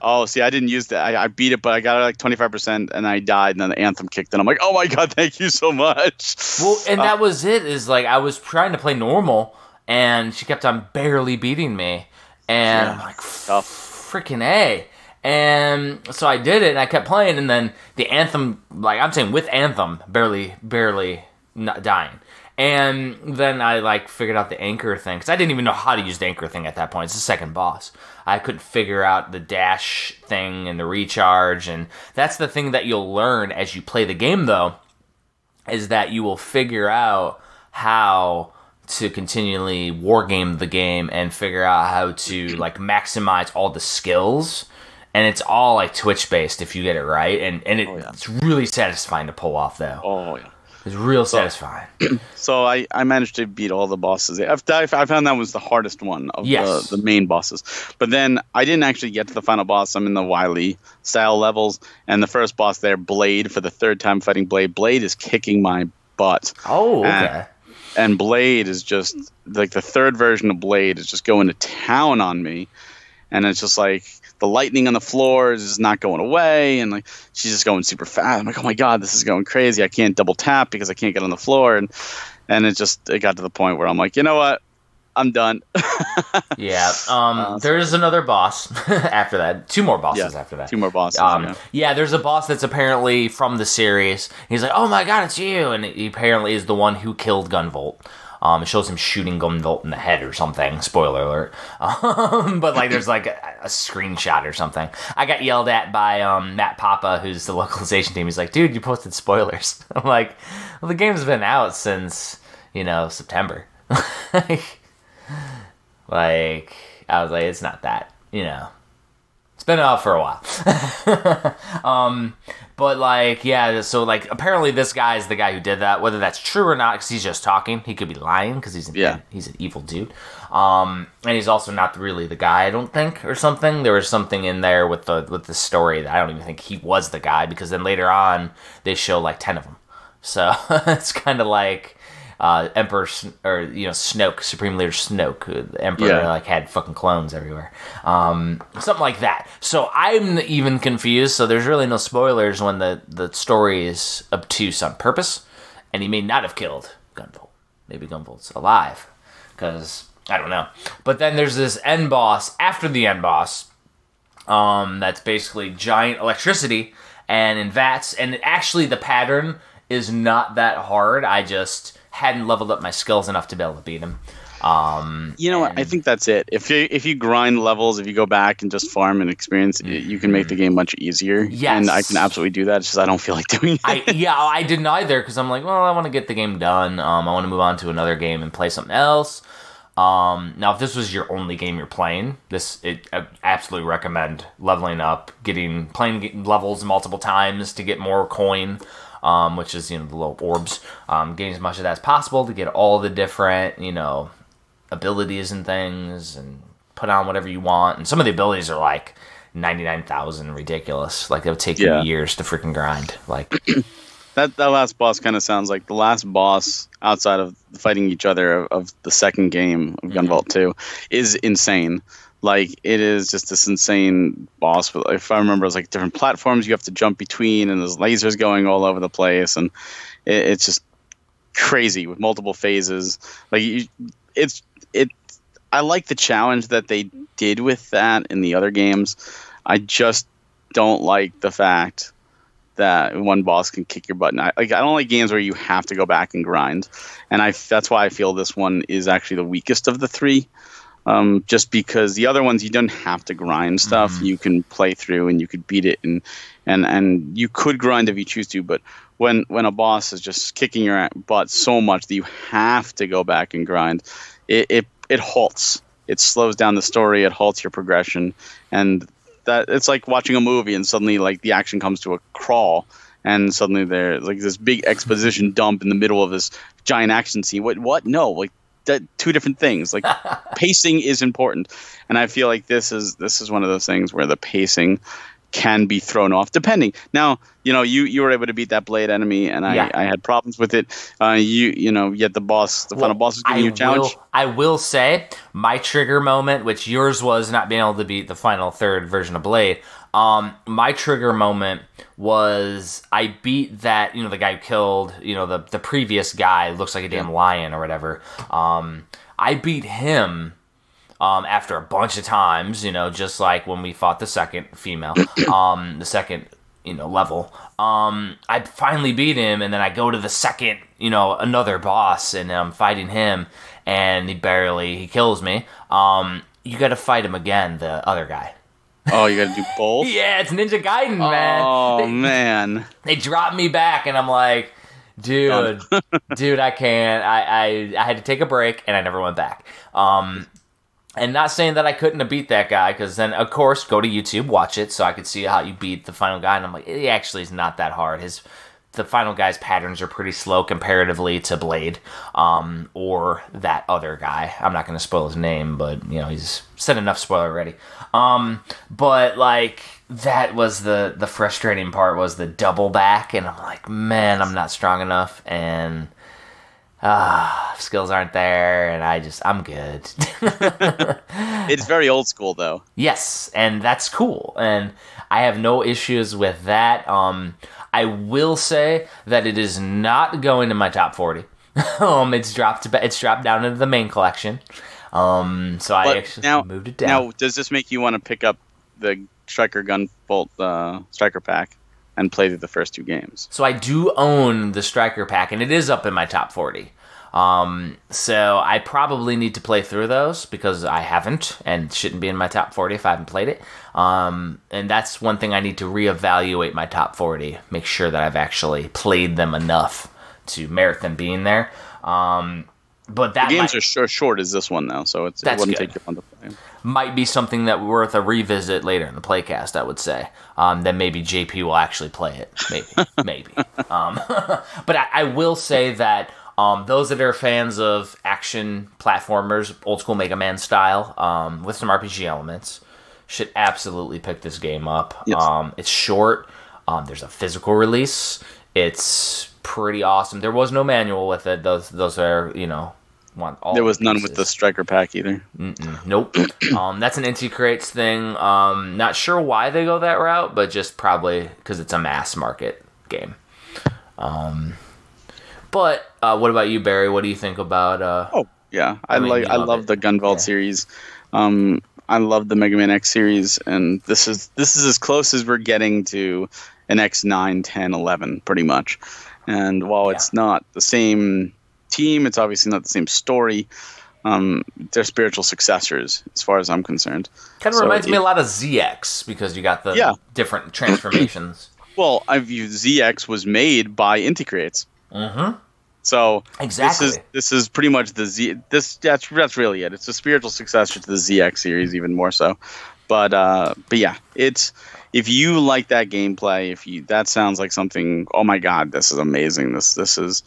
Oh, see, I didn't use that. I, I beat it, but I got it like twenty five percent, and I died. And then the anthem kicked, and I'm like, oh my god, thank you so much. Well, and uh, that was it. Is like I was trying to play normal, and she kept on barely beating me, and yeah, I'm like, freaking a. And so I did it, and I kept playing, and then the anthem, like I'm saying, with anthem, barely, barely not dying. And then I like figured out the anchor thing because I didn't even know how to use the anchor thing at that point. It's the second boss. I couldn't figure out the dash thing and the recharge, and that's the thing that you'll learn as you play the game. Though, is that you will figure out how to continually wargame the game and figure out how to like maximize all the skills and it's all like twitch based if you get it right and and oh, it, oh, yeah. it's really satisfying to pull off though oh yeah it's real satisfying. So I, I managed to beat all the bosses. I, I found that was the hardest one of yes. the, the main bosses. But then I didn't actually get to the final boss. I'm in the Wily style levels, and the first boss there, Blade, for the third time fighting Blade. Blade is kicking my butt. Oh, okay. And, and Blade is just like the third version of Blade is just going to town on me, and it's just like the lightning on the floor is not going away, and like she's just going super fast. I'm like, oh my god, this is going crazy. I can't double tap because I can't get on the floor, and and it just it got to the point where I'm like, you know what, I'm done. yeah. Um. Uh, there's another boss after that. Two more bosses yeah, after that. Two more bosses. Um. Yeah. yeah. There's a boss that's apparently from the series. He's like, oh my god, it's you, and he apparently is the one who killed Gunvolt. Um, it shows him shooting Gunvolt in the head or something. Spoiler alert. Um, but like, there's like a, a, screenshot or something. I got yelled at by um, Matt Papa, who's the localization team. He's like, "Dude, you posted spoilers." I'm like, "Well, the game's been out since you know September." like, I was like, it's not that, you know. It's been out for a while. um, but like, yeah. So like, apparently this guy is the guy who did that. Whether that's true or not, because he's just talking. He could be lying because he's an, Yeah. he's an evil dude. Um, and he's also not really the guy, I don't think, or something. There was something in there with the with the story that I don't even think he was the guy because then later on they show like ten of them. So it's kind of like uh, Emperor Sn- or you know Snoke, Supreme Leader Snoke, the Emperor Yeah. like had fucking clones everywhere, um, something like that. So I'm even confused. So there's really no spoilers when the the story is obtuse on purpose, and he may not have killed Gunvolt. Maybe Gunvolt's alive, because I don't know. But then there's this end boss after the end boss um, that's basically giant electricity and in vats. And actually, the pattern is not that hard. I just hadn't leveled up my skills enough to be able to beat him. Um, You know what? I think that's it. If you if you grind levels, if you go back and just farm and experience, y you can make the game much easier. Yes. and I can absolutely do that. It's just I don't feel like doing it. I yeah, I didn't either because I'm like, well, I want to get the game done. Um, I want to move on to another game and play something else. Um, now, if this was your only game you're playing, this it I absolutely recommend leveling up, getting playing levels multiple times to get more coin, um, which is you know the little orbs. Um, getting as much of that as possible to get all the different you know abilities and things, and put on whatever you want. And some of the abilities are like ninety nine thousand, ridiculous. Like it would take Yeah. you years to freaking grind. Like That that last boss kind of sounds like the last boss outside of fighting each other of, of the second game of Gunvolt Two is insane. Like it is just this insane boss. If I remember, it's like different platforms you have to jump between, and there's lasers going all over the place, and it, it's just crazy with multiple phases. Like you, it's it. I like the challenge that they did with that in the other games. I just don't like the fact that one boss can kick your butt. I, like I don't like games where you have to go back and grind, and I that's why I feel this one is actually the weakest of the three. Um, just because the other ones you don't have to grind stuff, you can play through and you could beat it, and and and you could grind if you choose to. But when when a boss is just kicking your butt so much that you have to go back and grind, it it, it halts. It slows down the story. It halts your progression, and that it's like watching a movie and suddenly like the action comes to a crawl and suddenly there's like this big exposition dump in the middle of this giant action scene what what no like that two different things like pacing is important and i feel like this is this is one of those things where the pacing can be thrown off depending now you know you you were able to beat that blade enemy and i Yeah. i had problems with it uh you you know yet the boss the final boss is giving I you a challenge Will, I will say my trigger moment, which yours was not being able to beat the final third version of Blade. Um, my trigger moment was I beat that you know the guy who killed you know the the previous guy looks like a damn lion or whatever. Um, I beat him um, after a bunch of times, you know, just like when we fought the second female, um, the second, you know, level. Um, I finally beat him, and then I go to the second, you know, another boss, and I'm fighting him, and he barely he kills me. Um, you got to fight him again, the other guy. Oh you gotta do both Yeah, it's Ninja Gaiden, man. oh They- man they dropped me back and I'm like, dude, dude, I can't. I, I I had to take a break and I never went back. Um, and not saying that I couldn't have beat that guy because then of course go to YouTube, watch it so I could see how you beat the final guy. And I'm like, it actually is not that hard. His the final guy's patterns are pretty slow comparatively to Blade, um, or that other guy. I'm not going to spoil his name, but you know he's said enough spoiler already. Um, but like that was the the frustrating part was the double back, and I'm like, man, I'm not strong enough, and ah, skills aren't there, and I just I'm good. it's very old school though Yes, and that's cool, and I have no issues with that. Um, I will say that it is not going to my top forty. um, it's dropped. It's dropped down into the main collection. Um, so I actually now- moved it down. Now, does this make you want to pick up the Striker Gunvolt uh, Striker Pack and play through the first two games? So I do own the Striker pack, and it is up in my top 40. Um, so I probably need to play through those because I haven't and shouldn't be in my top 40 if I haven't played it. Um, and that's one thing I need to reevaluate my top 40, make sure that I've actually played them enough to merit them being there. Um, but that The games might- are short, short as this one now, so it's, it wouldn't good. take you long to play. might be something that worth a revisit later in the playcast. I would say. Um, then maybe JP will actually play it. Maybe, maybe. Um, but I, I will say that. Um, those that are fans of action platformers, old school Mega Man style, um, with some RPG elements, should absolutely pick this game up. Yes. Um, it's short. Um, there's a physical release. It's pretty awesome. There was no manual with it. Those those are you know one. All There was none with the striker pack either. Mm-mm, nope. um, that's an Inti Creates thing. Um, not sure why they go that route, but just probably because it's a mass market game. Um, but uh, what about you, Barry? What do you think about? Uh, Oh yeah, I, I mean, like I love love the Gunvolt Yeah. series. Um, I love the Mega Man X series, and this is this is as close as we're getting to an X 9, 10, 11, pretty much. And while it's not the same team, it's obviously not the same story. Um, they're spiritual successors, as far as I'm concerned. kind of so reminds me a lot of ZX because you got the Yeah. different transformations. Well, I view ZX was made by Inti Creates, mm-hmm. So Exactly. This is this is pretty much the Z. This that's that's really it. It's a spiritual successor to the ZX series, even more so. But uh, but yeah, it's if you like that gameplay, if you that sounds like something. Oh my god, this is amazing. This this is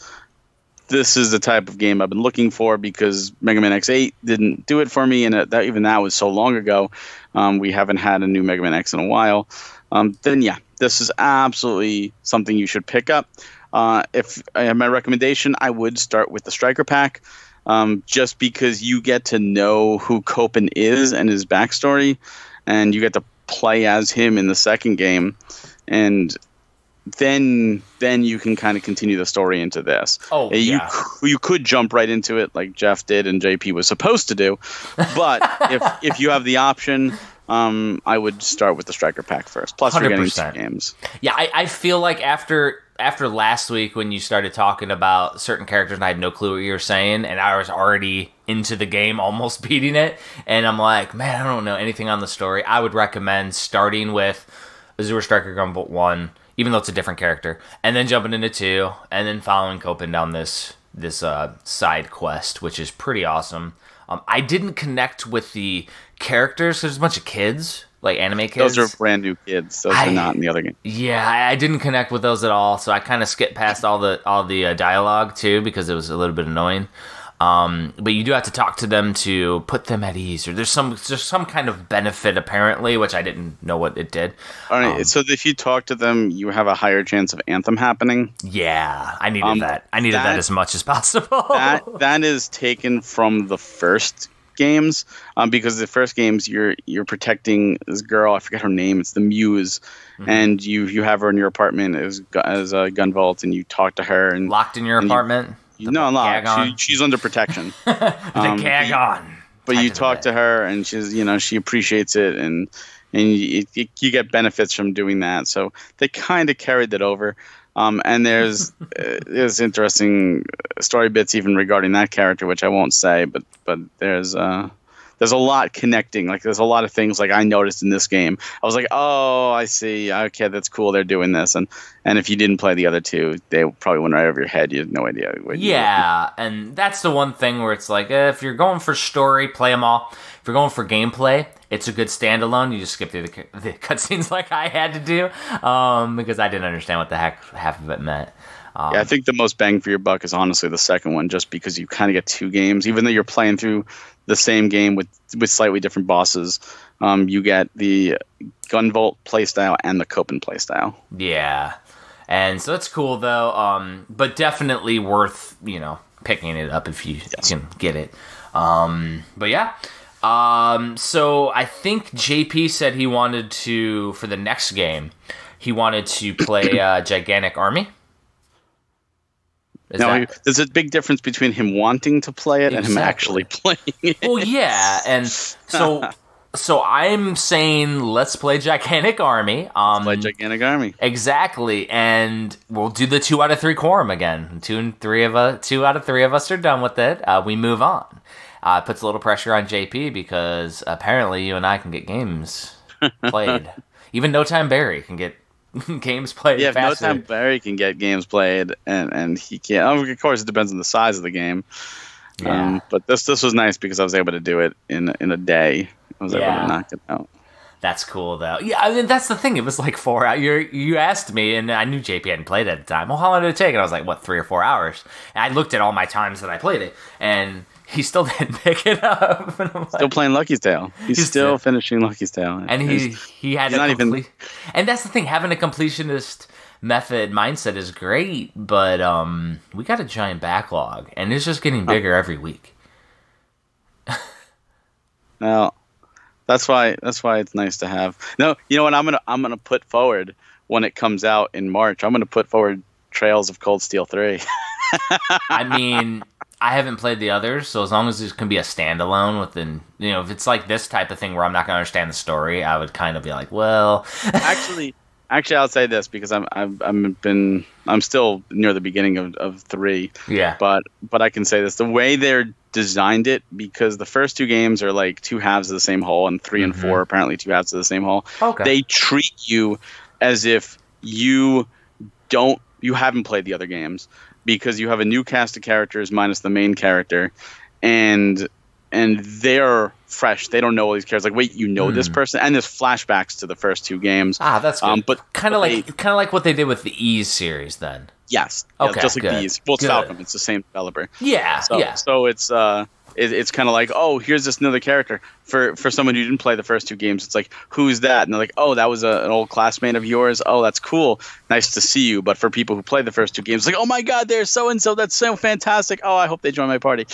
this is the type of game I've been looking for because Mega Man X8 didn't do it for me, and that even that was so long ago. Um, we haven't had a new Mega Man X in a while. Um, then yeah, this is absolutely something you should pick up. Uh, if I have my recommendation, I would start with the Striker Pack, um, just because you get to know who Copen is and his backstory, and you get to play as him in the second game, and then then you can kind of continue the story into this. Oh, Uh, you yeah. c- you could jump right into it like Jeff did and JP was supposed to do, but if if you have the option. Um, I would start with the striker pack first. Plus, you're getting two games. Yeah, I, I feel like after after last week when you started talking about certain characters and I had no clue what you were saying, and I was already into the game, almost beating it, and I'm like, man, I don't know anything on the story. I would recommend starting with Azure Striker Gunvolt one, even though it's a different character, and then jumping into two, and then following Copen down this this uh, side quest, which is pretty awesome. Um, I didn't connect with the characters. There's a bunch of kids, like anime kids. Those are brand new kids. Those I- are not in the other game. Yeah, I, I didn't connect with those at all, so I kind of skipped past all the all the uh, dialogue too because it was a little bit annoying. Um, but you do have to talk to them to put them at ease, or there's some there's some kind of benefit apparently, which I didn't know what it did. All right. Um, so if you talk to them, you have a higher chance of anthem happening. Yeah, I needed Um, that. I needed that, that- as much as possible. That that is taken from the first games, um, because the first games you're you're protecting this girl. I forget her name. It's the Muse, Mm-hmm. and you you have her in your apartment as as a Gunvolt, and you talk to her and Locked in your and you- apartment. you, no, no, gag on. she, she's under protection. the um, gag on. but you talk to her and she's you know she appreciates it and and you, you get benefits from doing that so they kind of carried that over um, and there's uh, there's interesting story bits even regarding that character which I won't say but but there's uh there's a lot connecting. Like there's a lot of things like I noticed in this game. I was like oh I see. Okay that's cool. They're doing this. And and if you didn't play the other two they probably went right over your head. You had no idea what you were- Yeah, and that's the one thing where it's like, eh, if you're going for story, play them all. If you're going for gameplay, it's a good standalone. You just skip through the, the cutscenes like I had to do um, because I didn't understand what the heck half of it meant. Um, Yeah, I think the most bang for your buck is honestly the second one, just because you kind of get two games, even though you're playing through the same game with with slightly different bosses. Um, you get the Gunvolt playstyle and the Copen playstyle. Yeah. And so that's cool though. Um, but definitely worth, you know, picking it up if you can get it. Um, but yeah. Um, so I think JP said he wanted to for the next game, he wanted to play uh, Gigantic Army. Is Now, that- there's a big difference between him wanting to play it and him actually playing it. well, yeah, and so so I'm saying let's play Gigantic Army. Um, Play Gigantic Army. Exactly, and we'll do the two out of three quorum again. Two and three of us, two out of three of us are done with it. Uh, we move on. Uh, it puts a little pressure on JP because apparently you and I can get games played. Even No Time Barry can get games played Yeah, if no time Barry can get games played, and and he can't. oh, Of course, it depends on the size of the game. Yeah. Um, but this this was nice because I was able to do it in in a day, I was able to knock it out. That's cool though. Yeah, I mean that's the thing. It was like four hours. You you asked me, and I knew JP hadn't played it at the time. Well, how long did it take? And I was like, what, three or four hours? And I looked at all my times that I played it, and he still didn't pick it up. Like, Still playing Lucky's Tale. He's, He's still still- finishing Lucky's Tale. and he He's- he had not even- And that's the thing. Having a completionist method mindset is great, but um, we got a giant backlog, and it's just getting bigger every week. Well, that's why that's why it's nice to have. No, you know what? I'm gonna I'm gonna put forward when it comes out in March. I'm gonna put forward Trails of Cold Steel three. I mean, I haven't played the others, so as long as it can be a standalone within, you know, if it's like this type of thing where I'm not going to understand the story, I would kind of be like, well, actually, actually, I'll say this because I'm I've, I've been I'm still near the beginning of, of three, yeah, but but I can say this: the way they're designed it, because the first two games are like two halves of the same whole, and 3 and Mhm. four apparently two halves of the same whole. okay, They treat you as if you don't you haven't played the other games because you have a new cast of characters minus the main character, and and they're fresh. They don't know all these characters. Like, wait, you know this Hmm. person, and there's flashbacks to the first two games. ah, that's good. Um, but kind of like kind of like what they did with the Ys series, then. Yes, yeah, Okay, just like good, these. Well, it's good. Falcom. It's the same developer. Yeah, So, yeah, so it's uh, it, it's kind of like, oh, here's this another character for for someone who didn't play the first two games. It's like, who's that? And they're like, oh, that was a, an old classmate of yours. Oh, that's cool. Nice to see you. But for people who played the first two games, it's like, oh my God, there's so and so. That's so fantastic. Oh, I hope they join my party.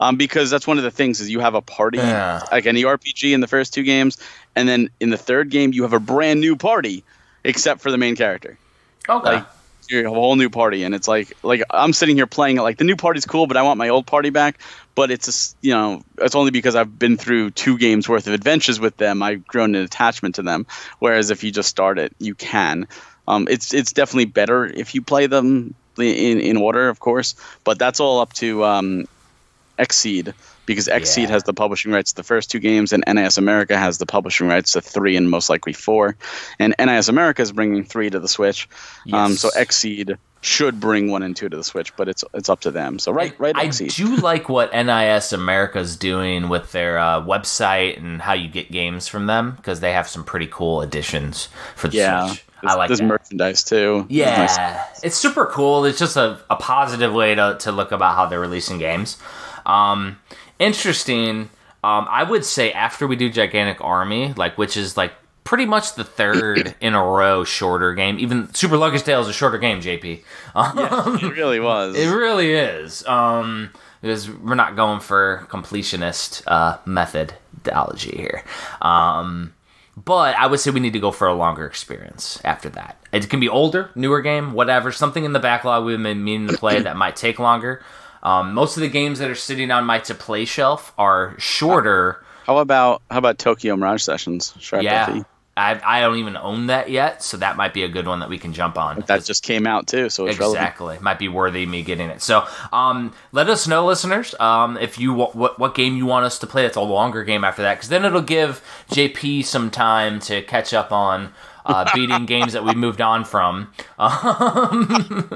Um, because that's one of the things is you have a party Yeah. like any RPG in the first two games, and then in the third game you have a brand new party, except for the main character okay. like a whole new party and it's like like i'm sitting here playing it like the new party's cool but i want my old party back but it's just you know it's only because i've been through two games worth of adventures with them. I've grown an attachment to them whereas if you just start it you can. Um, it's it's definitely better if you play them in, in order of course but that's all up to um, Xseed because Xseed Yeah. has the publishing rights to the first two games, and NIS America has the publishing rights to three and most likely four. And NIS America is bringing three to the Switch. Um, so Xseed should bring one and two to the Switch, but it's it's up to them. So right, right, I Xseed. do like what NIS America's doing with their uh, website and how you get games from them because they have some pretty cool additions for the yeah, Switch. I like there's that. merchandise too. It's nice. Yeah, it's super cool. It's just a, a positive way to, to look about how they're releasing games. Um, interesting. Um, I would say after we do Gigantic Army, like which is like pretty much the third in a row shorter game. Even Super Lucky's Tale is a shorter game, JP. Um, Yeah, it really was. it really is. Um, because we're not going for completionist uh, methodology here. Um, but I would say we need to go for a longer experience after that. It can be older, newer game, whatever. Something in the backlog we've been meaning to play that might take longer. Um, most of the games that are sitting on my to play shelf are shorter. how about how about Tokyo Mirage Sessions? Yeah, I, I don't even own that yet, so that might be a good one that we can jump on. That just came out too, so it's relevant. Exactly, might be worthy of me getting it. So, um, let us know, listeners, um, if you wa- what what game you want us to play. That's a longer game after that, because then it'll give JP some time to catch up on uh, beating games that we moved on from. Um,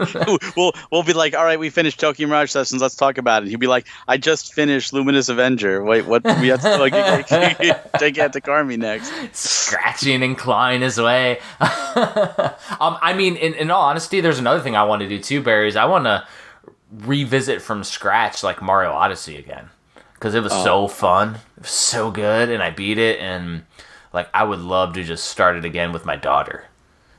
we'll we'll be like, all right, we finished Tokyo Mirage Sessions. Let's talk about it. He'll be like, I just finished Luminous Avenger. Wait, what? We have to like gigantic army next. scratching and clawing his way. um, I mean, in, in all honesty, there's another thing I want to do too, Barry. Is I want to revisit from scratch like Mario Odyssey again because it was so fun, it was so good, and I beat it, and like I would love to just start it again with my daughter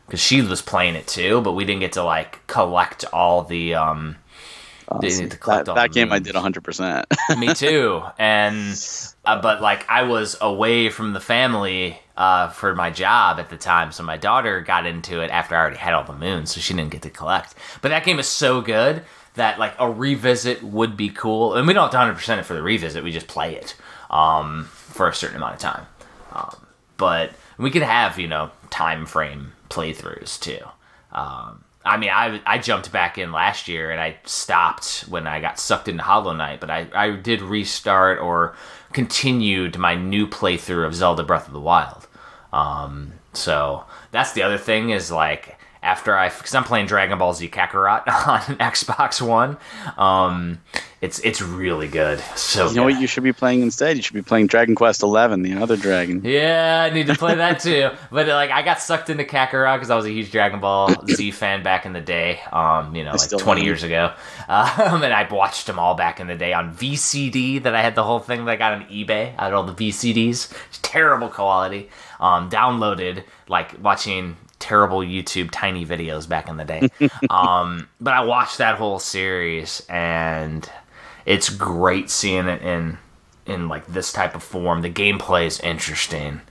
because she was playing it too, but we didn't get to like collect all the um. To collect that that game I did 100. percent me too and uh, but like i was away from the family uh, for my job at the time so my daughter got into it after i already had all the moons so she didn't get to collect but that game is so good that like a revisit would be cool and we don't have to 100% it for the revisit we just play it um, for a certain amount of time um, but we could have you know time frame playthroughs too um, I mean, I, I jumped back in last year and I stopped when I got sucked into Hollow Knight, but I, I did restart or continued my new playthrough of Zelda Breath of the Wild. Um, so that's the other thing is like after I because I'm playing Dragon Ball Z Kakarot on Xbox One. Um, it's it's really good. So You know good. what you should be playing instead? You should be playing Dragon Quest Eleven, the other dragon. Yeah, I need to play that too. But like, I got sucked into Kakarot because I was a huge Dragon Ball Z fan back in the day. Um, you know, like twenty am. years ago. Um, and I watched them all back in the day on VCD. That I had the whole thing that I got on eBay. I had all the VCDs. It's terrible quality. Um, downloaded like watching terrible YouTube tiny videos back in the day. um, but I watched that whole series and it's great seeing it in in like this type of form. The gameplay is interesting.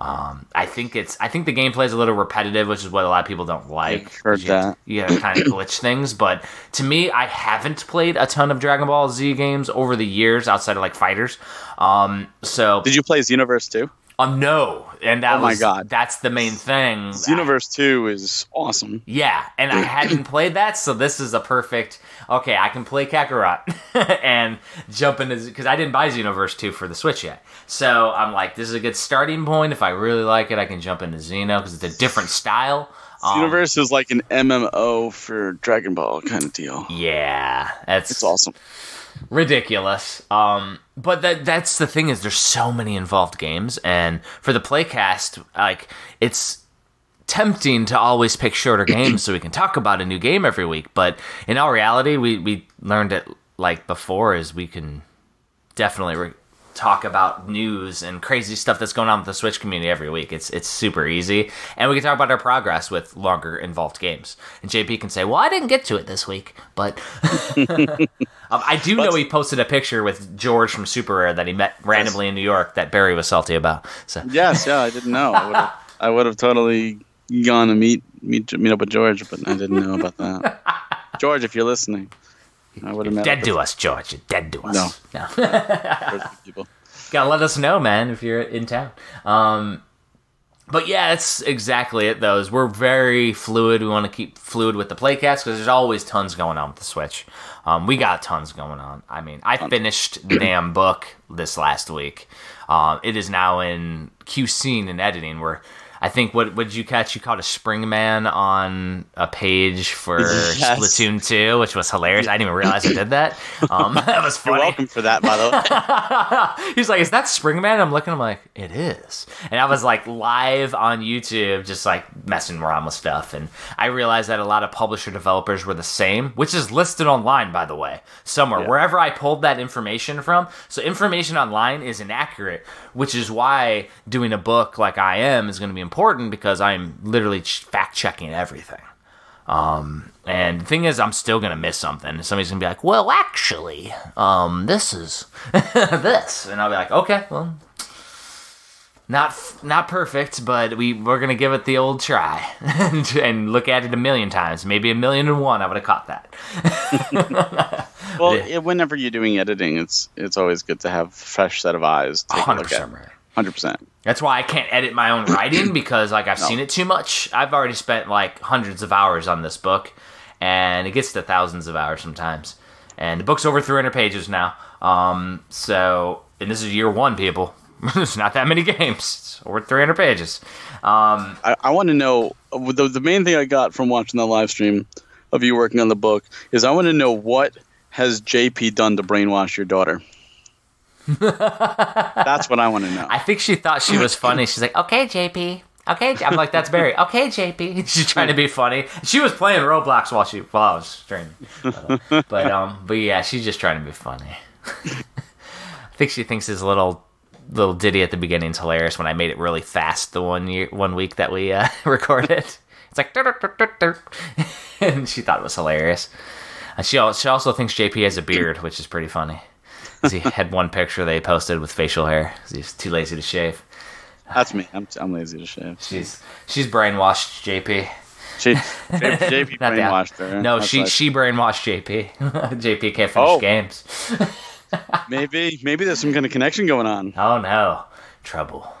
Um, I think it's I think the gameplay is a little repetitive, which is what a lot of people don't like. Heard you, that. You gotta kind of glitch things, but to me, I haven't played a ton of Dragon Ball Z games over the years outside of like fighters. Um, so Did you play Xenoverse Two? Um, no, and that Oh my was God. that's the main thing. Xenoverse Two is awesome. Yeah, and I hadn't played that, so this is a perfect. Okay, I can play Kakarot and jump into because I didn't buy Xenoverse two for the Switch yet. So I'm like, this is a good starting point. If I really like it, I can jump into Xeno because it's a different style. Um, Xenoverse is like an MMO for Dragon Ball kind of deal. Yeah, that's It's awesome. Ridiculous. Um, but that that's the thing is there's so many involved games, and for the playcast, like it's tempting to always pick shorter games so we can talk about a new game every week. But in all reality, we we learned it like before is we can definitely re- talk about news and crazy stuff that's going on with the Switch community every week. It's it's super easy, and we can talk about our progress with longer involved games. And JP can say, "Well, I didn't get to it this week," but um, I do know he posted a picture with George from Super Rare that he met randomly in New York that Barry was salty about. So Yes, yeah, I didn't know. I would have, I would have totally gone to meet meet meet up with George, but I didn't know about that. George, if you're listening, I would have dead to us, George. You're dead to us. No. no. gotta let us know, man, if you're in town. Um, but yeah, that's exactly it. Though is we're very fluid. We want to keep fluid with the playcast because there's always tons going on with the Switch. Um, we got tons going on. I mean, I finished the damn book this last week. Um, it is now in QC and editing. Where I think what what did you catch? You caught a spring man on a page for Yes. Splatoon two, which was hilarious. I didn't even realize I did that. Um, that was funny. You're welcome for that, by the way. He's like, "Is that Springman?" I'm looking. I'm like, "It is." And I was like live on YouTube, just like messing around with stuff. And I realized that a lot of publisher developers were the same, which is listed online, by the way, somewhere Yeah. wherever I pulled that information from. So information online is inaccurate, which is why doing a book like I am is going to be important because I'm literally fact checking everything. Um, and the thing is, I'm still gonna miss something. Somebody's gonna be like, "Well, actually, um, this is this," and I'll be like, "Okay, well, not not perfect, but we we're gonna give it the old try and, and look at it a million times, maybe a million and one. I would have caught that. Well, Yeah. it, whenever you're doing editing, it's it's always good to have a fresh set of eyes. To Hundred look at. percent right. Hundred percent. That's why I can't edit my own writing because like I've No. seen it too much. I've already spent like hundreds of hours on this book, and it gets to thousands of hours sometimes. And the book's over 300 pages now. Um, so and this is year one, people. There's not that many games. It's over 300 pages. Um, I, I want to know the the main thing I got from watching the live stream of you working on the book is I want to know what has JP done to brainwash your daughter. That's what I want to know. I think she thought she was funny. She's like, "Okay, JP." Okay, J-" I'm like, "That's Barry." Okay, JP. She's trying to be funny. She was playing Roblox while she while I was streaming. But, um, but yeah, she's just trying to be funny. I think she thinks his little little ditty at the beginning is hilarious when I made it really fast the one year one week that we uh, recorded. It's like and she thought it was hilarious. And she she also thinks JP has a beard, which is pretty funny. He had one picture they posted with facial hair. He's too lazy to shave. That's me. I'm, I'm lazy to shave. She's she's brainwashed JP. She, JP brainwashed her. No, That's she like- she brainwashed JP. JP can't finish Oh. games. maybe maybe there's some kind of connection going on. Oh no, trouble.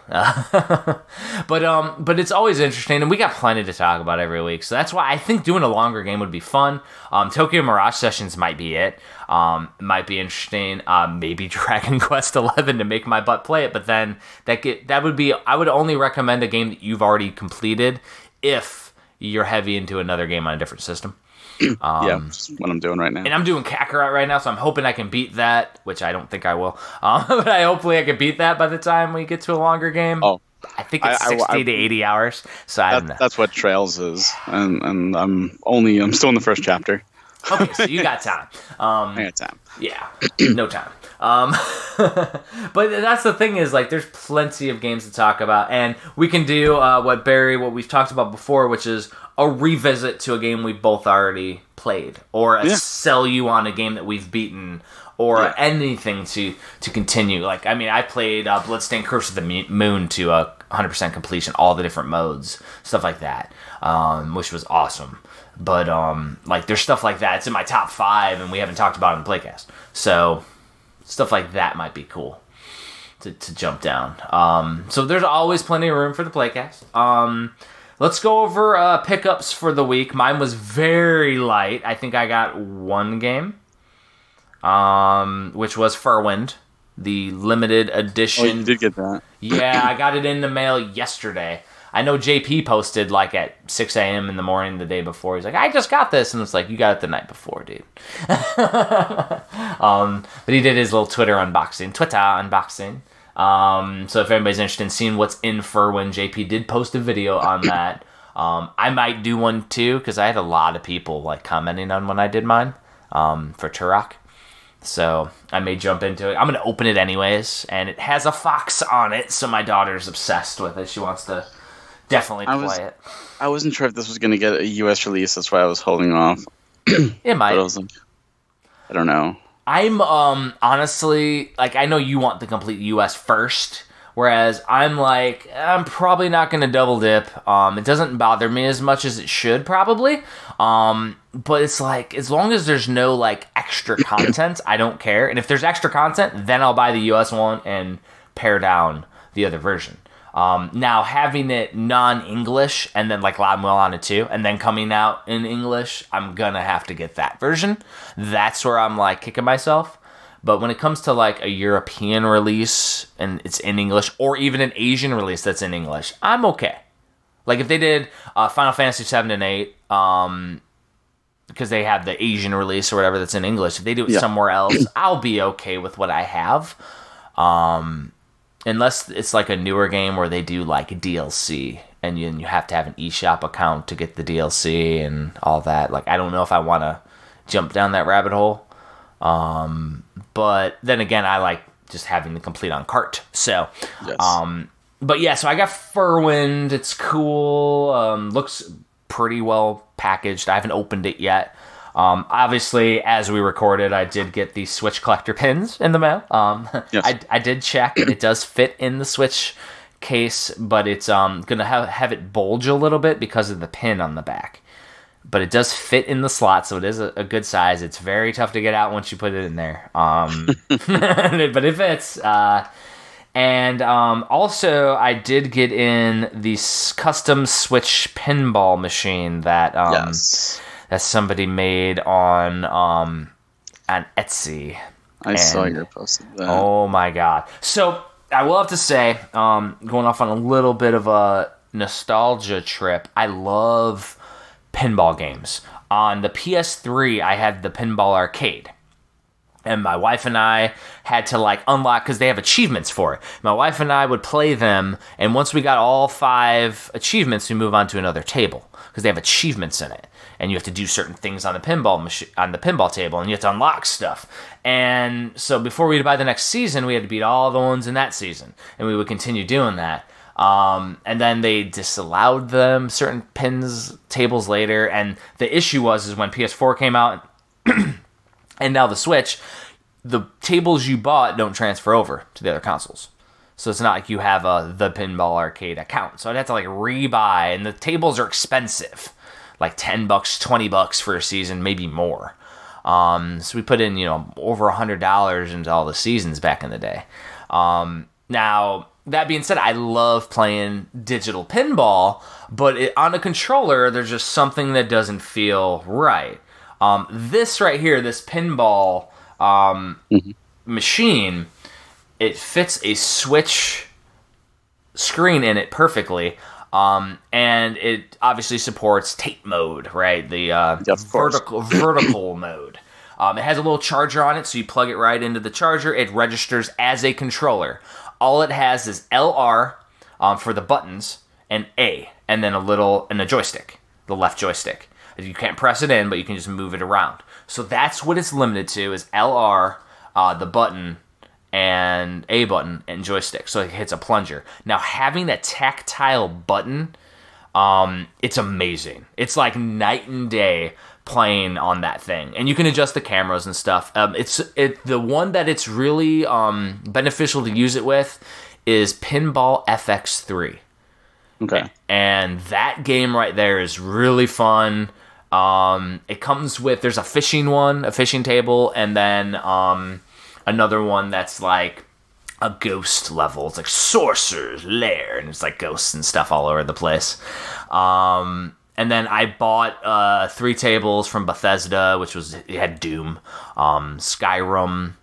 but um, but it's always interesting, and we got plenty to talk about every week. So that's why I think doing a longer game would be fun. Um, Tokyo Mirage Sessions might be it. Um, it might be interesting. Um, maybe Dragon Quest Eleven to make my butt play it, but then that get that would be. I would only recommend a game that you've already completed if you're heavy into another game on a different system. yeah, just what I'm doing right now. And I'm doing Kakarot right now, so I'm hoping I can beat that, which I don't think I will. Um, but I hopefully I can beat that by the time we get to a longer game. Oh, I think it's I- I- 60 I- to 80 hours. So I don't know. that, that's what Trails is, and and I'm only I'm still in the first chapter. Okay, so you got time. Um, I got time. Yeah, no time. Um, but that's the thing is like there's plenty of games to talk about, and we can do uh, what Barry, what we've talked about before, which is a revisit to a game we both already played, or a Yeah. sell you on a game that we've beaten, or Yeah. anything to to continue. Like I mean, I played uh, Bloodstained Curse of the Moon to a 100% completion, all the different modes, stuff like that, um, which was awesome. But um, like there's stuff like that. It's in my top five, and we haven't talked about it in the playcast. So stuff like that might be cool to, to jump down. Um, so there's always plenty of room for the playcast. Um, let's go over uh, pickups for the week. Mine was very light. I think I got one game, um, which was Furwind, the limited edition. Oh, you did get that. Yeah, I got it in the mail yesterday. I know JP posted like at 6 a.m. in the morning the day before. He's like, I just got this. And it's like, you got it the night before, dude. um, but he did his little Twitter unboxing, Twitter unboxing. Um, so if anybody's interested in seeing what's in Furwind, JP did post a video on that. Um, I might do one too because I had a lot of people like commenting on when I did mine um, for Turok. So I may jump into it. I'm gonna open it anyways, and it has a fox on it, so my daughter's obsessed with it. She wants to definitely I play was- it. I wasn't sure if this was going to get a U.S. release. That's why I was holding off. It I might. was like, I don't know. I'm um honestly like I know you want the complete US first, whereas I'm like I'm probably not going to double dip. Um it doesn't bother me as much as it should probably. Um but it's like as long as there's no like extra content, I don't care. And if there's extra content, then I'll buy the US one and pare down the other version. Um, now having it non-English and then like Loudwell on it too, and then coming out in English, I'm gonna have to get that version. That's where I'm like kicking myself. But when it comes to like a European release and it's in English, or even an Asian release that's in English, I'm okay. Like if they did uh, Final Fantasy seven and eight, um, because they have the Asian release or whatever that's in English. If they do it Yeah. somewhere else, I'll be okay with what I have. Um, unless it's like a newer game where they do like DLC and you, and you have to have an eShop account to get the DLC and all that. Like I don't know if I want to jump down that rabbit hole. Um, but then again, I like just having the complete on cart. So, Yes. um, but yeah, so I got Furwind. It's cool. Um, looks pretty well packaged. I haven't opened it yet. Um, obviously, as we recorded, I did get the Switch collector pins in the mail. Um, Yes. I, I did check, it does fit in the Switch case, but it's um gonna have have it bulge a little bit because of the pin on the back. But it does fit in the slot, so it is a, a good size. It's very tough to get out once you put it in there. Um, but it fits. Uh, and um, also, I did get in the custom Switch pinball machine that um, yes. That somebody made on um, on Etsy. I saw your post. Oh my god! So I will have to say, um, going off on a little bit of a nostalgia trip, I love pinball games. On the PS3, I had the Pinball Arcade and my wife and I had to like unlock because they have achievements for it. My wife and I would play them, and once we got all five achievements, we move on to another table because they have achievements in it, and you have to do certain things on the pinball machine on the pinball table, and you have to unlock stuff. And so before we'd buy the next season, we had to beat all the ones in that season, and we would continue doing that. Um, and then they disallowed them certain pins tables later, and the issue was is when PS4 came out and now the Switch, the tables you bought don't transfer over to the other consoles. So it's not like you have a the Pinball Arcade account. So I'd have to like rebuy, and the tables are expensive, like ten bucks, twenty bucks for a season, maybe more. Um, so we put in you know over a hundred dollars into all the seasons back in the day. Um, now that being said, I love playing digital pinball, but it, on a controller, there's just something that doesn't feel right. Um, this right here, this pinball um, machine, it fits a Switch screen in it perfectly. Um, and it obviously supports tape mode, right? The uh, vertical vertical mode. Um, it has a little charger on it, so you plug it right into the charger. It registers as a controller. All it has is LR um, for the buttons and A, and then a little and a joystick, the left joystick. You can't press it in, but you can just move it around. So that's what it's limited to is LR, uh, the button, and A button and joystick. So it hits a plunger. Now having that tactile button, um, it's amazing. It's like night and day playing on that thing, and you can adjust the cameras and stuff. Um, it's it the one that it's really um, beneficial to use it with is Pinball FX3 Okay. and that game right there is really fun. Um, it comes with there's a fishing one, a fishing table, and then um, another one that's like a ghost level. It's like sorcerer's lair, and it's like ghosts and stuff all over the place. Um, and then I bought uh, three tables from Bethesda, which was it had Doom, um, Skyrim,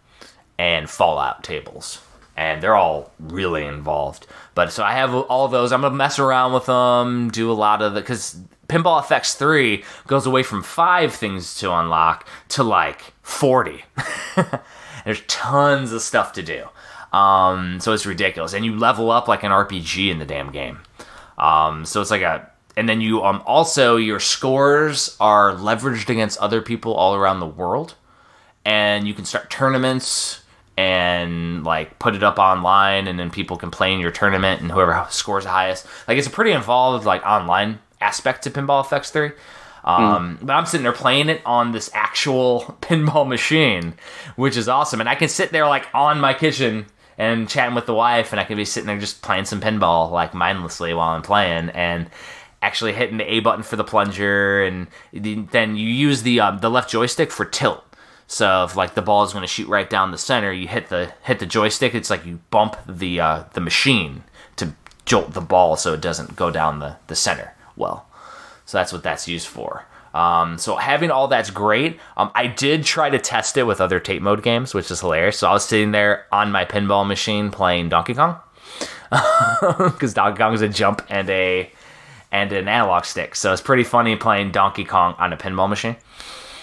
and Fallout tables. And they're all really involved. But so I have all those. I'm gonna mess around with them, do a lot of the because Pinball FX three goes away from five things to unlock to like forty. There's tons of stuff to do. Um, so it's ridiculous. And you level up like an RPG in the damn game. Um, so it's like a. And then you um, also, your scores are leveraged against other people all around the world. And you can start tournaments and like put it up online and then people can play in your tournament and whoever scores the highest like it's a pretty involved like online aspect to pinball fx3 Mm. Um, mm. But I'm sitting there playing it on this actual pinball machine, which is awesome. And I can sit there like on my kitchen and chatting with the wife, and I can be sitting there just playing some pinball like mindlessly while I'm playing. And actually hitting the A button for the plunger, and then you use the um, the left joystick for tilt. So if like the ball is going to shoot right down the center, you hit the hit the joystick. It's like you bump the uh, the machine to jolt the ball so it doesn't go down the the center. Well, so that's what that's used for. Um, so having all that's great. Um, I did try to test it with other tape mode games, which is hilarious. So I was sitting there on my pinball machine playing Donkey Kong because Donkey Kong is a jump and a and an analog stick. So it's pretty funny playing Donkey Kong on a pinball machine.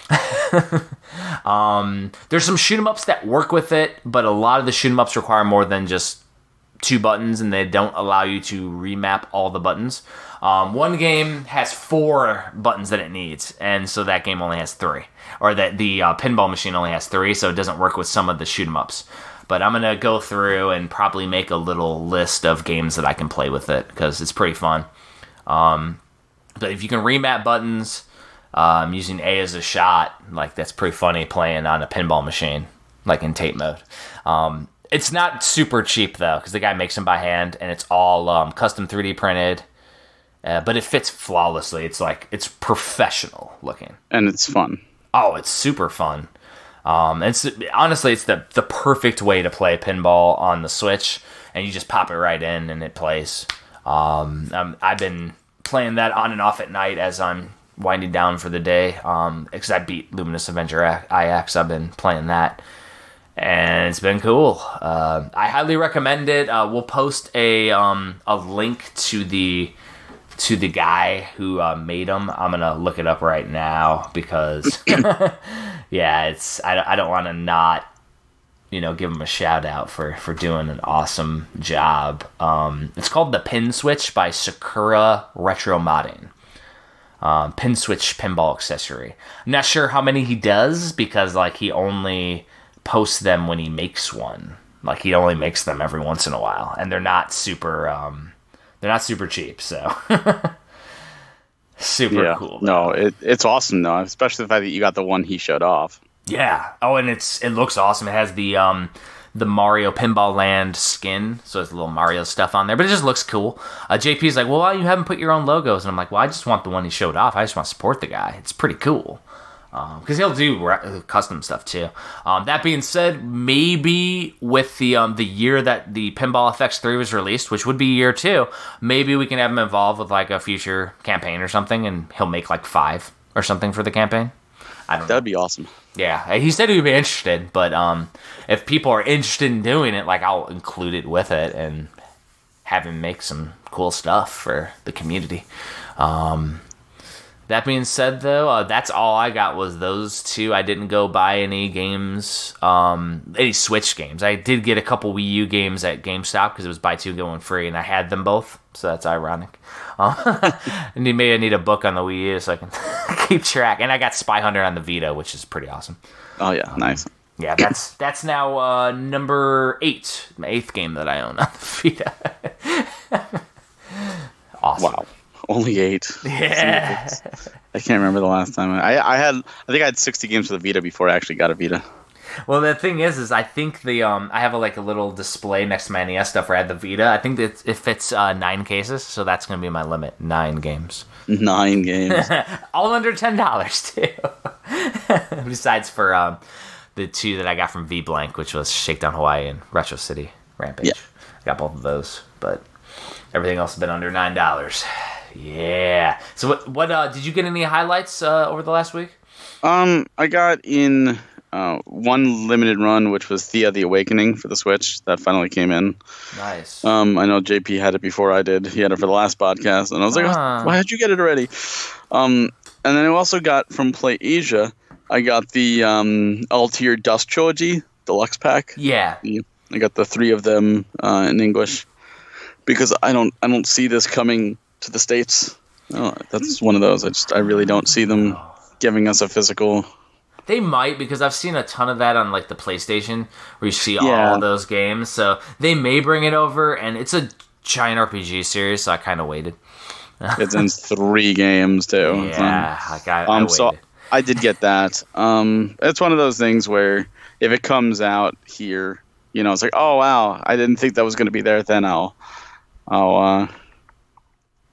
um, there's some shoot 'em ups that work with it, but a lot of the shoot 'em ups require more than just two buttons, and they don't allow you to remap all the buttons. Um, one game has four buttons that it needs, and so that game only has three, or that the uh, pinball machine only has three, so it doesn't work with some of the shoot 'em ups. But I'm gonna go through and probably make a little list of games that I can play with it because it's pretty fun. Um, but if you can remap buttons um, using A as a shot, like that's pretty funny playing on a pinball machine, like in tape mode. Um, it's not super cheap though, because the guy makes them by hand, and it's all um, custom 3D printed. Uh, but it fits flawlessly. It's like it's professional looking. And it's fun. Oh, it's super fun. Um, it's honestly, it's the the perfect way to play pinball on the Switch, and you just pop it right in and it plays. Um, um, I've been playing that on and off at night as I'm winding down for the day. Um, because I beat Luminous Avenger IX, I've been playing that, and it's been cool. Uh, I highly recommend it. Uh, we'll post a um a link to the to the guy who uh, made them. I'm gonna look it up right now because yeah, it's I, I don't want to not you know give him a shout out for for doing an awesome job. Um, it's called the Pin Switch by Sakura Retro Modding. Um, pin switch pinball accessory. I'm not sure how many he does because like he only posts them when he makes one. Like he only makes them every once in a while, and they're not super. Um, they're not super cheap, so super yeah. cool. No, it, it's awesome though, especially the fact that you got the one he showed off. Yeah. Oh, and it's it looks awesome. It has the um the Mario Pinball Land skin, so it's a little Mario stuff on there, but it just looks cool. Uh, JP's like, well, why you haven't put your own logos? And I'm like, well, I just want the one he showed off. I just want to support the guy. It's pretty cool. Because he'll do ra- custom stuff too. Um, that being said, maybe with the um, the year that the Pinball FX three was released, which would be year two, maybe we can have him involved with like a future campaign or something, and he'll make like five or something for the campaign. I don't. That'd be awesome. Yeah, he said he'd be interested, but um, if people are interested in doing it, like I'll include it with it and have him make some cool stuff for the community. Um, that being said, though, uh, that's all I got was those two. I didn't go buy any games, um, any Switch games. I did get a couple Wii U games at GameStop because it was buy two get one free, and I had them both, so that's ironic. Uh, and maybe I need a book on the Wii U so I can keep track. And I got Spy Hunter on the Vita, which is pretty awesome. Oh yeah, nice. Yeah, that's that's now uh, number eight, my eighth game that I own on the Vita. awesome. Wow. Only eight. Yeah. I can't remember the last time. I, I had I think I had sixty games for the Vita before I actually got a Vita. Well, the thing is, is I think the um I have a, like a little display next to my NES stuff where I had the Vita. I think that it fits uh, nine cases, so that's gonna be my limit. Nine games, Nine games. all under ten dollars too. Besides for um the two that I got from V Blank, which was Shakedown Hawaii and Retro City Rampage. Yeah. I got both of those, but everything else has been under nine dollars. Yeah. So what? What? Uh, did you get any highlights uh, over the last week? um, I got in uh, one limited run, which was Thea: The Awakening for the Switch. That finally came in. Nice. Um, I know JP had it before I did. He had it for the last podcast, and I was like, Ah. "Why did you get it already?" Um, and then I also got from Play Asia. I got the um, Atelier Dusk Trilogy Deluxe Pack. yeah. I got the three of them uh, in English because I don't I don't see this coming to the states. Oh, that's one of those. I just I really don't see them giving us a physical. They might because I've seen a ton of that on like the PlayStation where you see Yeah. all those games. So they may bring it over, and it's a giant RPG series, so I kind of waited. It's in three games too. Yeah, like I, I Um, waited. so I did get that. Um, it's one of those things where if it comes out here, you know, it's like, oh wow, I didn't think that was going to be there. Then I'll, I'll uh,